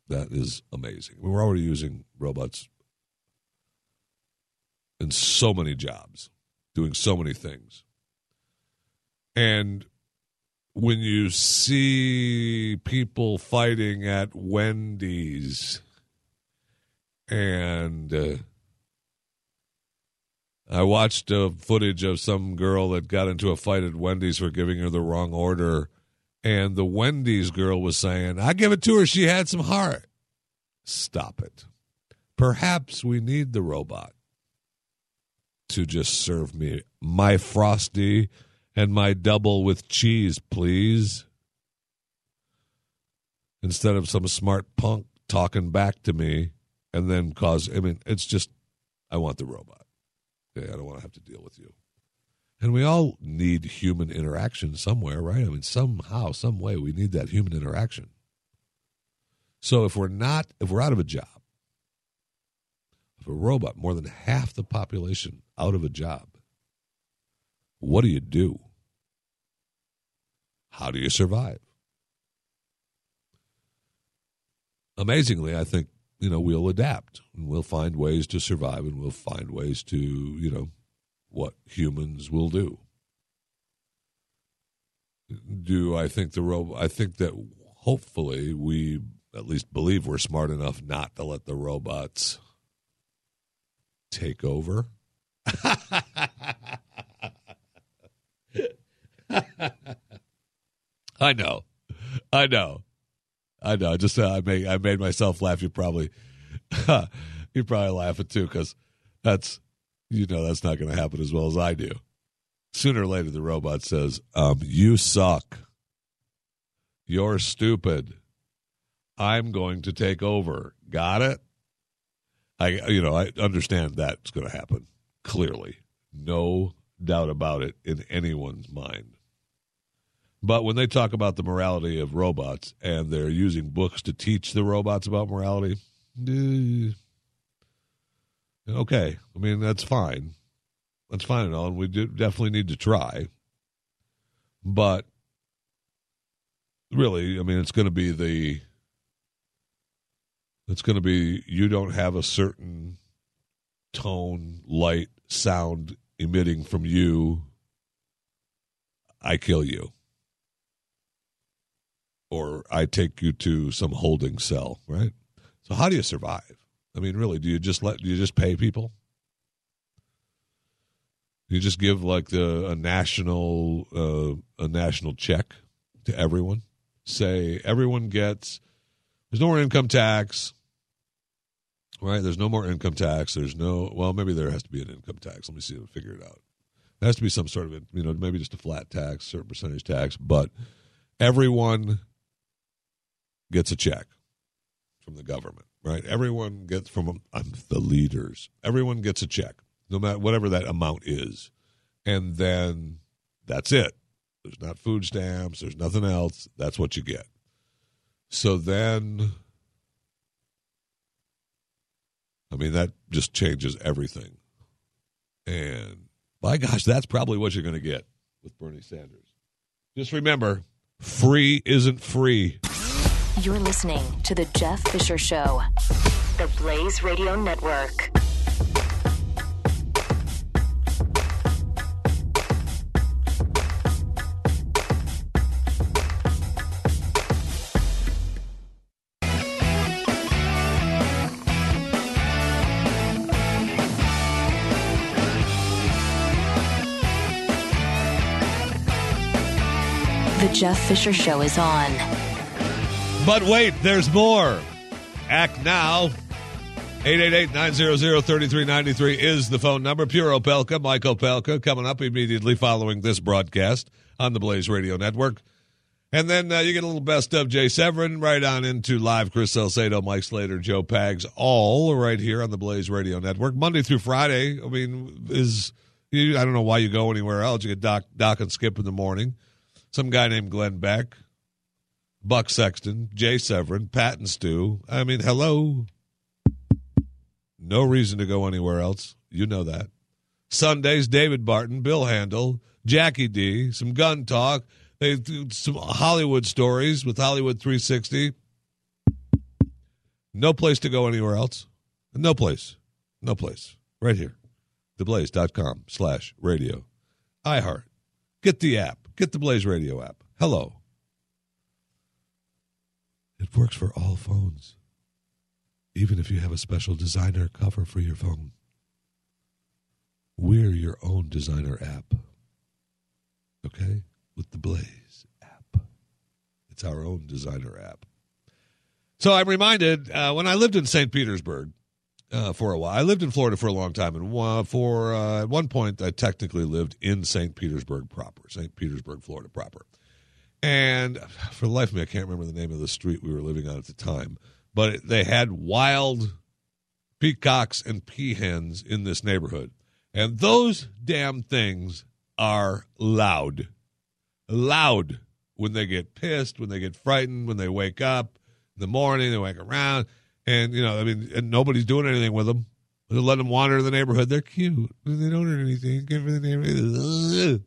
That is amazing. We're already using robots in so many jobs, doing so many things. And when you see people fighting at Wendy's and uh, I watched a footage of some girl that got into a fight at Wendy's for giving her the wrong order and the Wendy's girl was saying, I give it to her. She had some heart. Stop it. Perhaps we need the robot to just serve me my frosty and my double with cheese, please. Instead of some smart punk talking back to me and then cause, I mean, it's just, I want the robot. I don't want to have to deal with you. And we all need human interaction somewhere, right? I mean, somehow, some way, we need that human interaction. So if we're not, if we're out of a job, if a robot, more than half the population out of a job, what do you do? How do you survive? Amazingly, I think, you know, we'll adapt and we'll find ways to survive and we'll find ways to, you know, what humans will do. Do I think the robot, I think that hopefully we at least believe we're smart enough not to let the robots take over. I know, I know, I know. Just uh, I made I made myself laugh. You probably you're probably laughing too because that's you know that's not going to happen as well as I do. Sooner or later, the robot says, um, "You suck. You're stupid. I'm going to take over." Got it? I you know I understand that's going to happen. Clearly, no doubt about it in anyone's mind. But when they talk about the morality of robots and they're using books to teach the robots about morality, eh, okay. I mean, that's fine. That's fine and all. And we do definitely need to try. But really, I mean, it's going to be the. It's going to be you don't have a certain tone, light, sound emitting from you. I kill you I take you to some holding cell, right? So how do you survive? I mean, really, do you just let do you just pay people? You just give like the a national uh, a national check to everyone? Say everyone gets there's no more income tax, right? There's no more income tax. There's no well, maybe there has to be an income tax. Let me see. If I figure it out. There has to be some sort of you know maybe just a flat tax, certain percentage tax, but everyone gets a check from the government, right? Everyone gets from the leaders. Everyone gets a check, no matter whatever that amount is, and then that's it. There's not food stamps. There's nothing else. That's what you get. So then, I mean, that just changes everything. And my gosh, that's probably what you're going to get with Bernie Sanders. Just remember, free isn't free. You're listening to The Jeff Fisher Show, the Blaze Radio Network. The Jeff Fisher Show is on. But wait, there's more. Act now. 888-900-3393 is the phone number. Pure Opelka, Mike Opelka, coming up immediately following this broadcast on the Blaze Radio Network. And then uh, you get a little best of Jay Severin right on into live Chris Salcedo, Mike Slater, Joe Pags, all right here on the Blaze Radio Network. Monday through Friday, I mean, is you, I don't know why you go anywhere else. You get Doc, Doc and Skip in the morning. Some guy named Glenn Beck, Buck Sexton, Jay Severin, Pat and Stu. I mean, hello. No reason to go anywhere else. You know that. Sundays, David Barton, Bill Handel, Jackie D, some gun talk. They some Hollywood stories with Hollywood 360. No place to go anywhere else. No place. No place. Right here. Theblaze.com slash radio. iHeart. Get the app. Get the Blaze Radio app. Hello. It works for all phones, even if you have a special designer cover for your phone. We're your own designer app. Okay? With the Blaze app. It's our own designer app. So I'm reminded uh, when I lived in St. Petersburg, uh, for a while. I lived in Florida for a long time, and wa- for uh, at one point, I technically lived in St. Petersburg proper, St. Petersburg, Florida proper. And for the life of me, I can't remember the name of the street we were living on at the time, but they had wild peacocks and peahens in this neighborhood, and those damn things are loud, loud when they get pissed, when they get frightened, when they wake up in the morning, they wake around, and you know, I mean, and nobody's doing anything with them. They're letting them wander the neighborhood. They're cute. They don't hurt anything. Good for the neighborhood.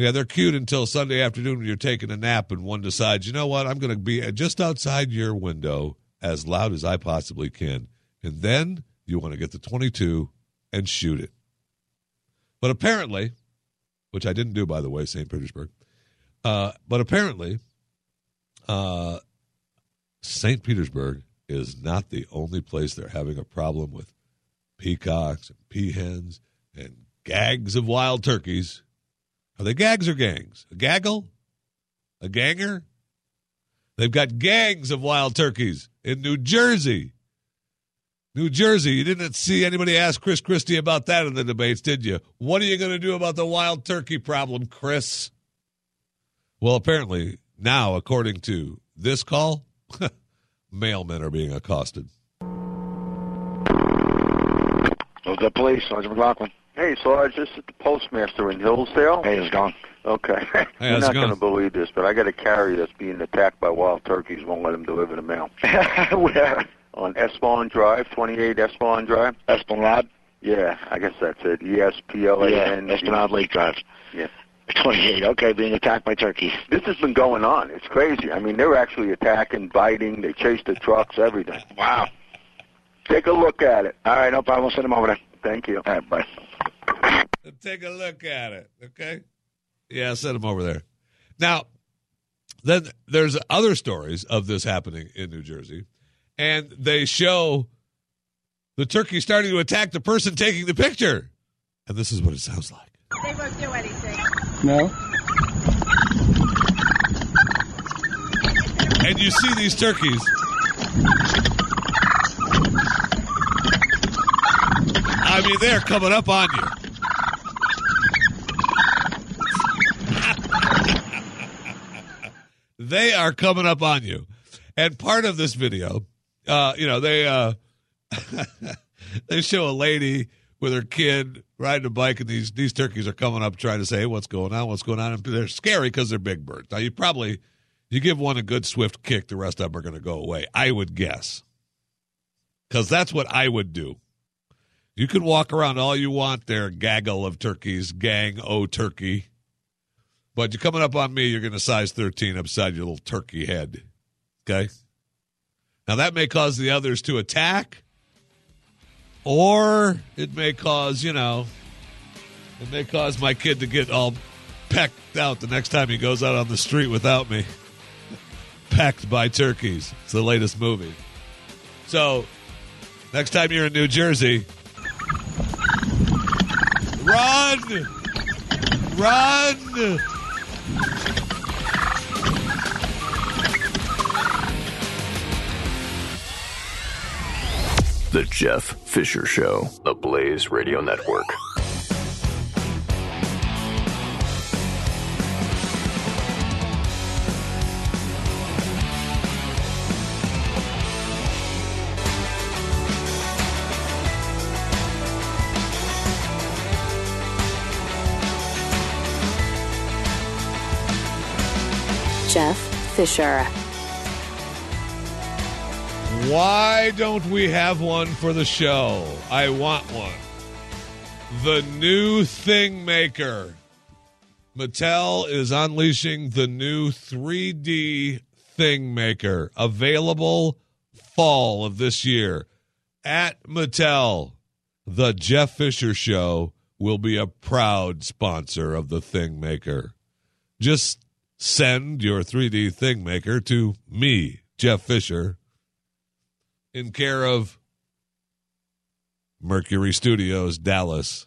Yeah, they're cute until Sunday afternoon when you're taking a nap and one decides, you know what, I'm going to be just outside your window as loud as I possibly can. And then you want to get the 22 and shoot it. But apparently, which I didn't do, by the way, St. Petersburg, uh, but apparently, uh, St. Petersburg is not the only place they're having a problem with peacocks and peahens and gags of wild turkeys. Are they gags or gangs? A gaggle? A ganger? They've got gangs of wild turkeys in New Jersey. New Jersey, you didn't see anybody ask Chris Christie about that in the debates, did you? What are you going to do about the wild turkey problem, Chris? Well, apparently, now, according to this call, mailmen are being accosted. What's up, police? Sergeant McLaughlin. Hey, Sarge, this is the postmaster in Hillsdale. Hey, it going? Okay. Hey, You're not going? to believe this, but I got a carrier that's being attacked by wild turkeys. Won't let him deliver the mail. Where? On Esplanade Drive, 28 Esplanade Drive. Esplanade? Yeah, I guess that's it. E S P L A Yeah. Esplanade Lake Drive. Yeah. 28. Okay, being attacked by turkeys. This has been going on. It's crazy. I mean, they're actually attacking, biting. They chase the trucks, everything. Wow. Take a look at it. All right, no problem. We'll send them over there. Thank you. All right, bye. Take a look at it, okay? Yeah, send them over there. Now, then there's other stories of this happening in New Jersey, and they show the turkey starting to attack the person taking the picture. And this is what it sounds like. They won't do anything. No? And you see these turkeys. I mean, they're coming up on you. They are coming up on you. And part of this video, uh, you know, they uh, they show a lady with her kid riding a bike, and these these turkeys are coming up trying to say, hey, "What's going on? What's going on?" And they're scary because they're big birds. Now, you probably you give one a good swift kick, the rest of them are going to go away. I would guess, because that's what I would do. You can walk around all you want there, gaggle of turkeys, gang o turkey. But you're coming up on me, you're going to size 13 upside your little turkey head. Okay? Now, that may cause the others to attack, or it may cause, you know, it may cause my kid to get all pecked out the next time he goes out on the street without me. Pecked by turkeys. It's the latest movie. So, next time you're in New Jersey, run! Run! The Jeff Fisher Show, the Blaze Radio Network. Fisher. Why don't we have one for the show? I want one. The new Thing Maker. Mattel is unleashing the new 3D Thing Maker, available fall of this year at Mattel. The Jeff Fisher Show will be a proud sponsor of the Thing Maker. Just send your 3D Thing Maker to me, Jeff Fisher, in care of Mercury Studios, Dallas.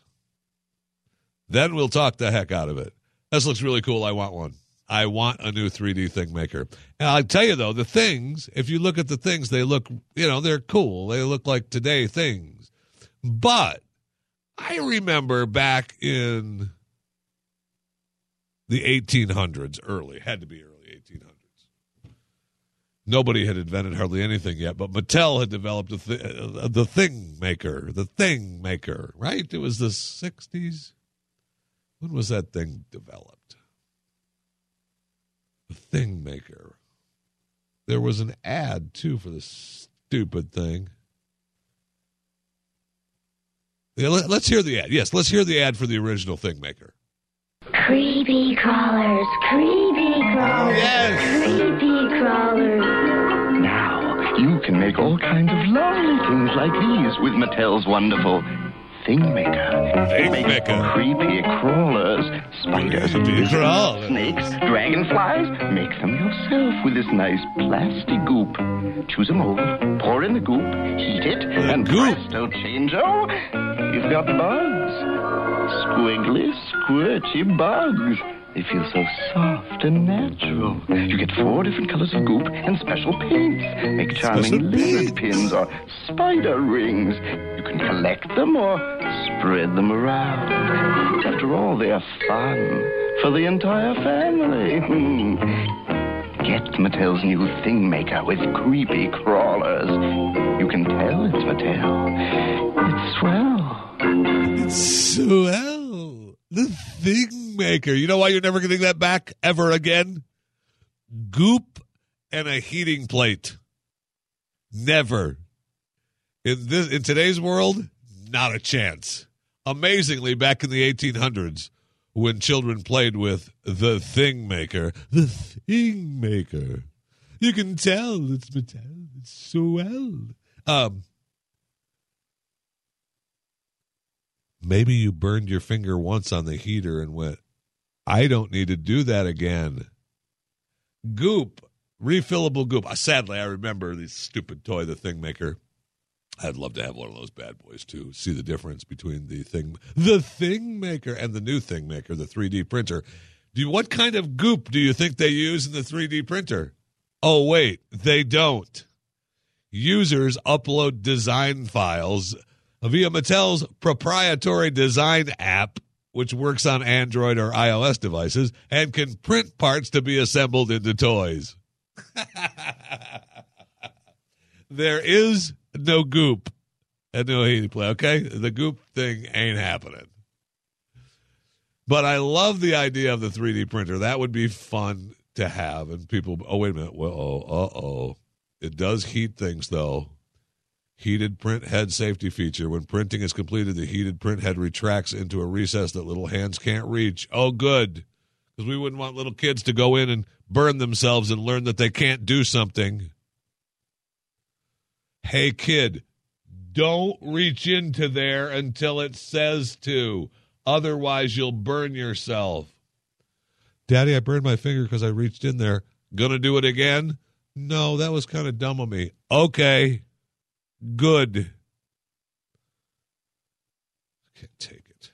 Then we'll talk the heck out of it. This looks really cool. I want one. I want a new 3D thing maker. And I'll tell you though, the things, if you look at the things, they look, you know, they're cool. They look like today things. But I remember back in the 1800s, early, had to be early 1800s. Nobody had invented hardly anything yet, but Mattel had developed a th- uh, the thing maker, the thing maker, right? It was the 60s. When was that thing developed? The thing maker. There was an ad too for this stupid thing. Yeah, let, us hear the ad. Yes, let's hear the ad for the original thing maker. Creepy crawlers, creepy crawlers, Yes. creepy crawlers. Now, you can make all kinds of lovely things like these with Mattel's wonderful Thing Maker. Thing Maker. creepy crawlers, spiders, Creepy crawlers. snakes, dragonflies. Make them yourself with this nice plastic goop. Choose a mold, pour in the goop, heat it, and goop. presto changeo, oh, you've got bugs. Squiggly, squirty bugs. They feel so soft and natural. You get four different colors of goop and special paints. Make charming Special lizard pins or spider rings. You can collect them or spread them around. After all, they are fun for the entire family. Hmm. Get Mattel's new Thing Maker with creepy crawlers. You can tell it's Mattel. It's swell. It's swell. The thing maker. You know why you're never getting that back ever again? Goop and a heating plate. Never. In this in today's world, not a chance. Amazingly, back in the 1800s, when children played with the thing maker, the thing maker, you can tell it's Mattel. It's swell. Um, maybe you burned your finger once on the heater and went, I don't need to do that again. Goop, refillable goop. Sadly, I remember the stupid toy, the Thing Maker. I'd love to have one of those bad boys too. See the difference between the thing, the Thing Maker, and the new Thing Maker, the 3D printer. Do you, what kind of goop do you think they use in the 3D printer? Oh wait, they don't. Users upload design files via Mattel's proprietary design app, which works on Android or iOS devices and can print parts to be assembled into toys. there is no goop and no heating play, okay? The goop thing ain't happening. But I love the idea of the 3D printer. That would be fun to have. And people, oh, wait a minute. Well, uh oh. It does heat things, though. Heated print head safety feature. When printing is completed, the heated print head retracts into a recess that little hands can't reach. Oh, good. Because we wouldn't want little kids to go in and burn themselves and learn that they can't do something. Hey, kid, don't reach into there until it says to. Otherwise, you'll burn yourself. Daddy, I burned my finger because I reached in there. Gonna do it again? No, that was kind of dumb of me. Okay. Good. I can't take it.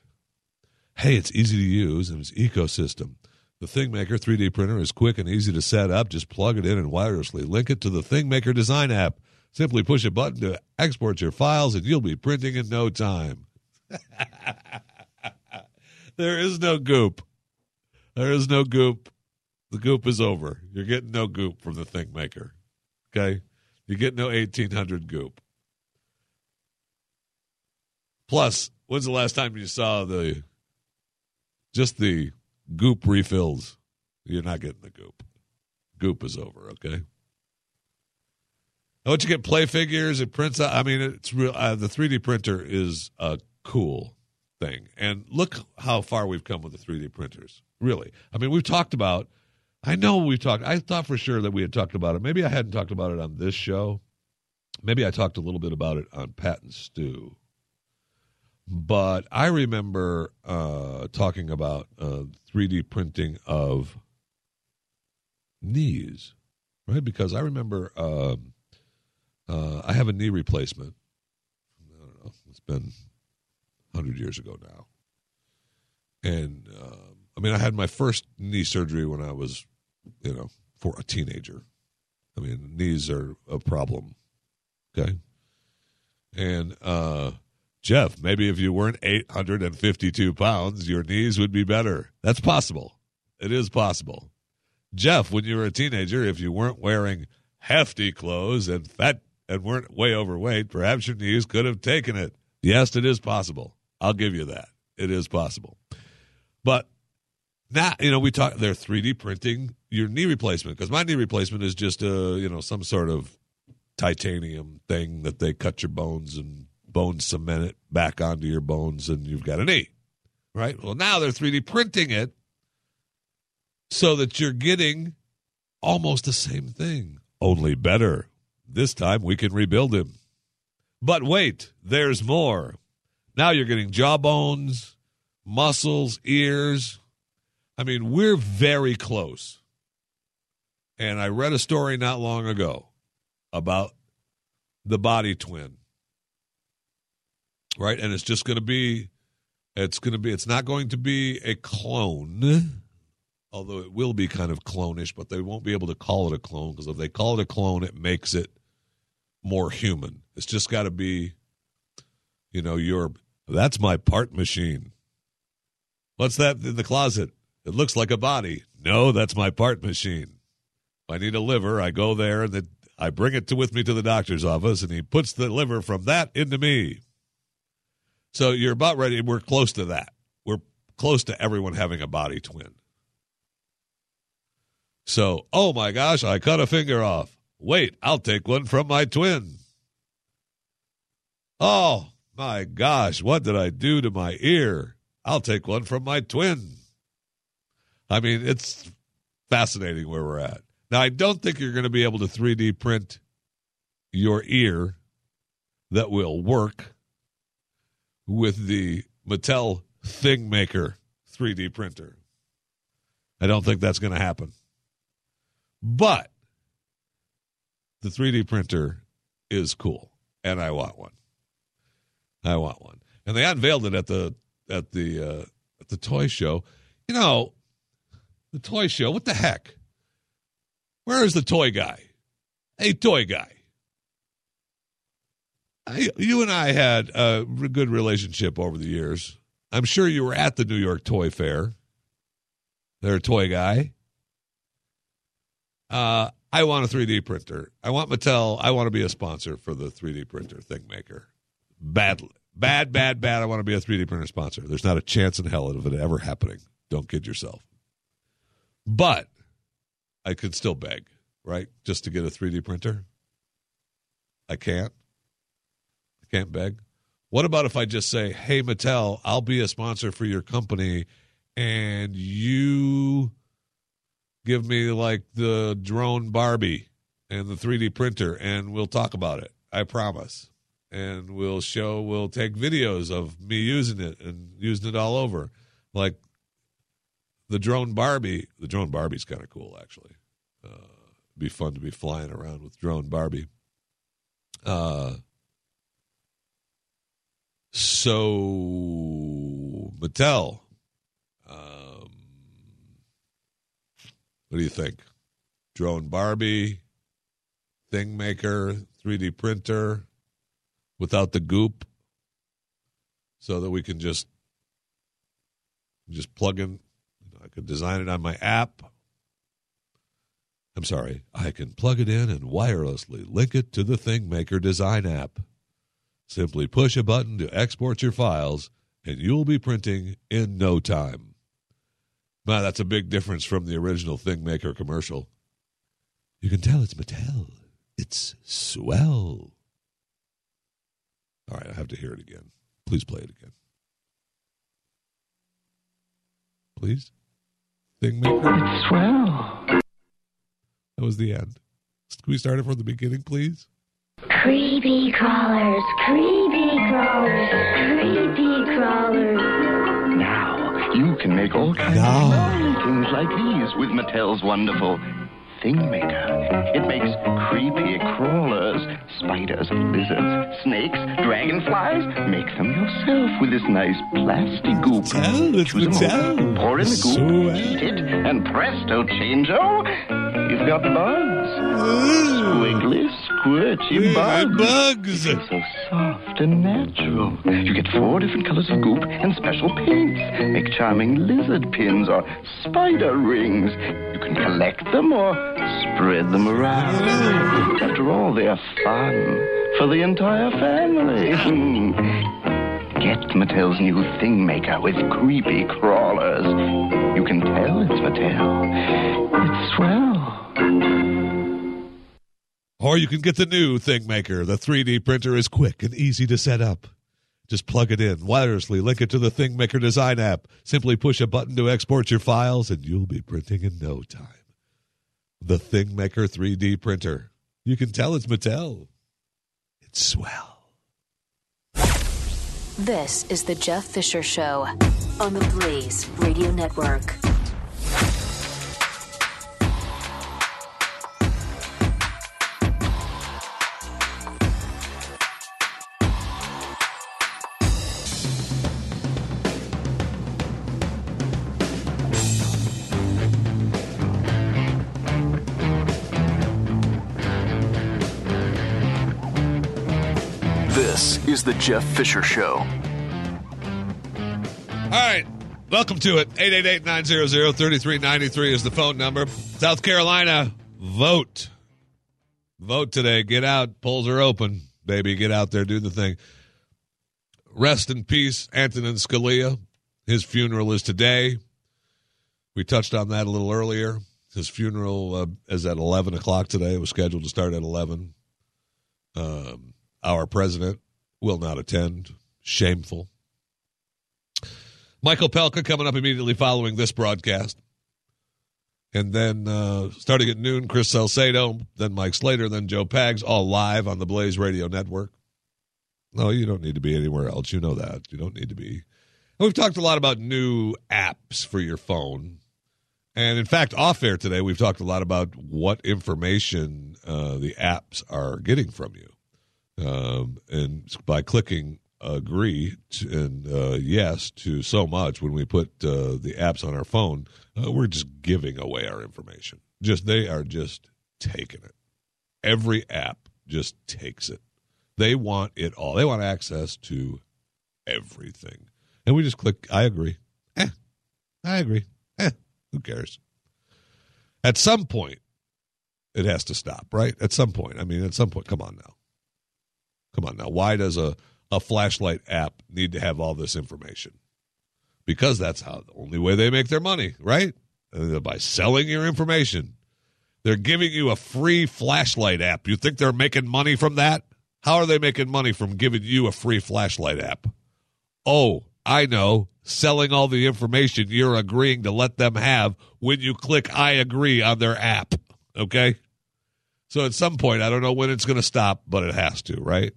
Hey, it's easy to use and it's ecosystem. The ThingMaker 3D printer is quick and easy to set up. Just plug it in and wirelessly link it to the ThingMaker design app. Simply push a button to export your files and you'll be printing in no time. there is no goop. There is no goop. The goop is over. You're getting no goop from the ThingMaker. Okay? You get no 1800 goop. Plus, when's the last time you saw the just the goop refills? You're not getting the goop. Goop is over, okay? Once you get play figures, it prints out. I mean, it's real. Uh, the 3D printer is a cool thing, and look how far we've come with the 3D printers. Really, I mean, we've talked about. I know we've talked. I thought for sure that we had talked about it. Maybe I hadn't talked about it on this show. Maybe I talked a little bit about it on Pat and Stu. But I remember uh, talking about uh, 3D printing of knees, right? Because I remember um, uh, I have a knee replacement. I don't know. It's been 100 years ago now. And um, I mean, I had my first knee surgery when I was, you know, for a teenager. I mean, knees are a problem. Okay. And uh, Jeff, maybe if you weren't 852 pounds, your knees would be better. That's possible. It is possible. Jeff, when you were a teenager, if you weren't wearing hefty clothes and fat and weren't way overweight, perhaps your knees could have taken it. Yes, it is possible. I'll give you that. It is possible. But now, you know, we talk, they're 3D printing your knee replacement because my knee replacement is just a, you know, some sort of titanium thing that they cut your bones and bone cement it back onto your bones and you've got a knee. Right? Well, now they're 3D printing it so that you're getting almost the same thing, only better. This time we can rebuild him. But wait, there's more. Now you're getting jawbones, muscles, ears. I mean, we're very close. And I read a story not long ago about the body twin. Right? And it's just going to be it's going to be it's not going to be a clone although it will be kind of clonish, but they won't be able to call it a clone because if they call it a clone, it makes it more human. It's just got to be, you know, your that's my part machine. What's that in the closet? It looks like a body. No, that's my part machine. If I need a liver, I go there and then I bring it to, with me to the doctor's office, and he puts the liver from that into me. So you're about ready. We're close to that. We're close to everyone having a body twin. So, oh my gosh, I cut a finger off. Wait, I'll take one from my twin. Oh my gosh, what did I do to my ear? I'll take one from my twin. I mean, it's fascinating where we're at. Now, I don't think you're going to be able to 3D print your ear that will work with the Mattel ThingMaker 3D printer. I don't think that's going to happen. But the 3D printer is cool, and I want one. I want one. And they unveiled it at the at the uh, at the toy show. You know, the toy show. What the heck? Where is the toy guy? Hey, toy guy. I, you and I had a good relationship over the years. I'm sure you were at the New York Toy Fair. They're a toy guy. Uh, I want a 3D printer. I want Mattel. I want to be a sponsor for the 3D printer ThingMaker. Bad, bad, bad, bad. I want to be a 3D printer sponsor. There's not a chance in hell of it ever happening. Don't kid yourself. But I could still beg, right? Just to get a 3D printer. I can't. Can't beg. What about if I just say, hey, Mattel, I'll be a sponsor for your company and you give me like the drone Barbie and the 3D printer, and we'll talk about it. I promise. And we'll show, we'll take videos of me using it and using it all over. Like the drone Barbie. The drone Barbie's kind of cool, actually. Uh, be fun to be flying around with drone Barbie. Uh, so Mattel, um, what do you think? Drone Barbie, Thing Maker, 3D printer, without the goop, so that we can just just plug in. I could design it on my app. I'm sorry, I can plug it in and wirelessly link it to the ThingMaker design app. Simply push a button to export your files, and you'll be printing in no time. Wow, that's a big difference from the original ThingMaker commercial. You can tell it's Mattel. It's swell. All right, I have to hear it again. Please play it again. Please? ThingMaker? It's swell. That was the end. Can we start it from the beginning, please? Creepy crawlers, creepy crawlers, creepy crawlers. Now, you can make all kinds Now. of lovely things like these with Mattel's wonderful Thing Maker. It makes creepy crawlers, spiders, lizards, snakes, dragonflies. make them yourself with this nice plastic goop. Choose a mold, pour in the goop, heat it, and presto changeo, you've got bugs. Squiggly, squirty bugs. bugs. So soft and natural. You get four different colors of goop and special paints. Make charming lizard pins or spider rings. You can collect them or spread them around. After all, they're fun for the entire family. Get Mattel's new Thing Maker with creepy crawlers. You can tell it's Mattel. It's swell. Or you can get the new ThingMaker. The 3D printer is quick and easy to set up. Just plug it in wirelessly, link it to the ThingMaker design app. Simply push a button to export your files, and you'll be printing in no time. The ThingMaker 3D printer. You can tell it's Mattel. It's swell. This is the Jeff Fisher Show on the Blaze Radio Network. Is the Jeff Fisher Show. All right. Welcome to it. 888-900-3393 is the phone number. South Carolina, vote. Vote today. Get out. Polls are open. Baby, get out there. Do the thing. Rest in peace, Antonin Scalia. His funeral is today. We touched on that a little earlier. His funeral uh, is at 11 o'clock today. It was scheduled to start at 11. Um, our president will not attend. Shameful. Michael Pelka coming up immediately following this broadcast. And then uh, starting at noon, Chris Salcedo, then Mike Slater, then Joe Pags, all live on the Blaze Radio Network. No, you don't need to be anywhere else. You know that. You don't need to be. And we've talked a lot about new apps for your phone. And in fact, off air today, we've talked a lot about what information uh, the apps are getting from you. Um, and by clicking agree to, and uh, yes to so much when we put uh, the apps on our phone, uh, we're just giving away our information. Just they are just taking it. Every app just takes it. They want it all. They want access to everything, and we just click. I agree. Eh, I agree. Eh, who cares? At some point, it has to stop, right? At some point. I mean, at some point. Come on now. Come on now. Why does a a flashlight app need to have all this information? Because that's how the only way they make their money, right? By selling your information. They're giving you a free flashlight app. You think they're making money from that? How are they making money from giving you a free flashlight app? Oh, I know. Selling all the information you're agreeing to let them have when you click I agree on their app. Okay? So at some point, I don't know when it's going to stop, but it has to, right?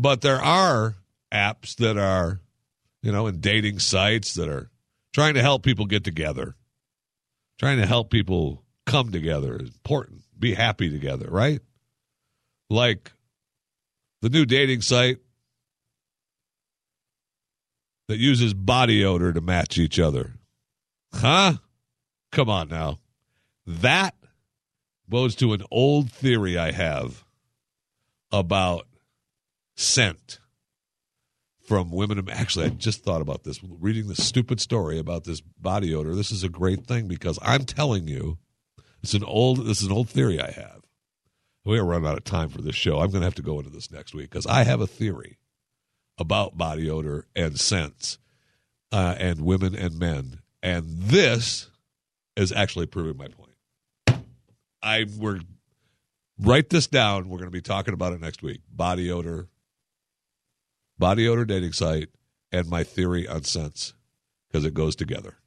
But there are apps that are, you know, and dating sites that are trying to help people get together, trying to help people come together. Important. Be happy together, right? Like the new dating site that uses body odor to match each other. Huh? Come on now. That goes to an old theory I have about scent from women. Actually, I just thought about this reading this stupid story about this body odor. This is a great thing because I'm telling you, it's an old. This is an old theory I have. We are running out of time for this show. I'm going to have to go into this next week because I have a theory about body odor and scents uh, and women and men, and this is actually proving my point. I we're write this down. We're going to be talking about it next week. Body odor, body odor dating site, and my theory on scents because it goes together.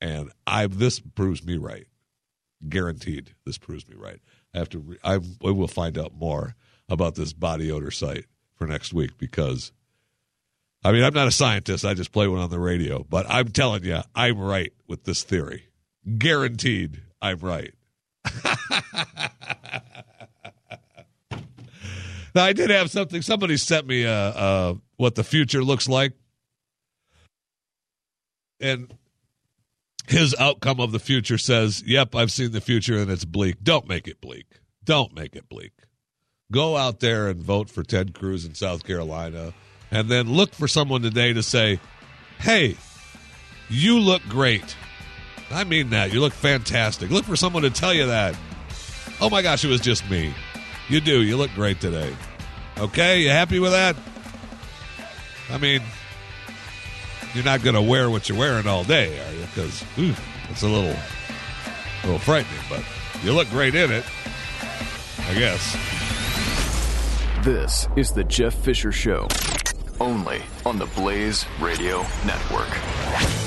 And I this proves me right, guaranteed. This proves me right. I have to. Re, I, I will find out more about this body odor site for next week because. I mean, I'm not a scientist. I just play one on the radio. But I'm telling you, I'm right with this theory. Guaranteed, I'm right. Now, I did have something. Somebody sent me uh, uh, what the future looks like, and his outcome of the future says, "Yep, I've seen the future, and it's bleak. Don't make it bleak. Don't make it bleak. Go out there and vote for Ted Cruz in South Carolina, and then look for someone today to say, "Hey, you look great." I mean that. You look fantastic. Look for someone to tell you that. Oh my gosh, it was just me. You do. You look great today. Okay, you happy with that? I mean, you're not going to wear what you're wearing all day, are you? Because it's a little, a little frightening. But you look great in it, I guess. This is the Jeff Fisher Show, only on the Blaze Radio Network.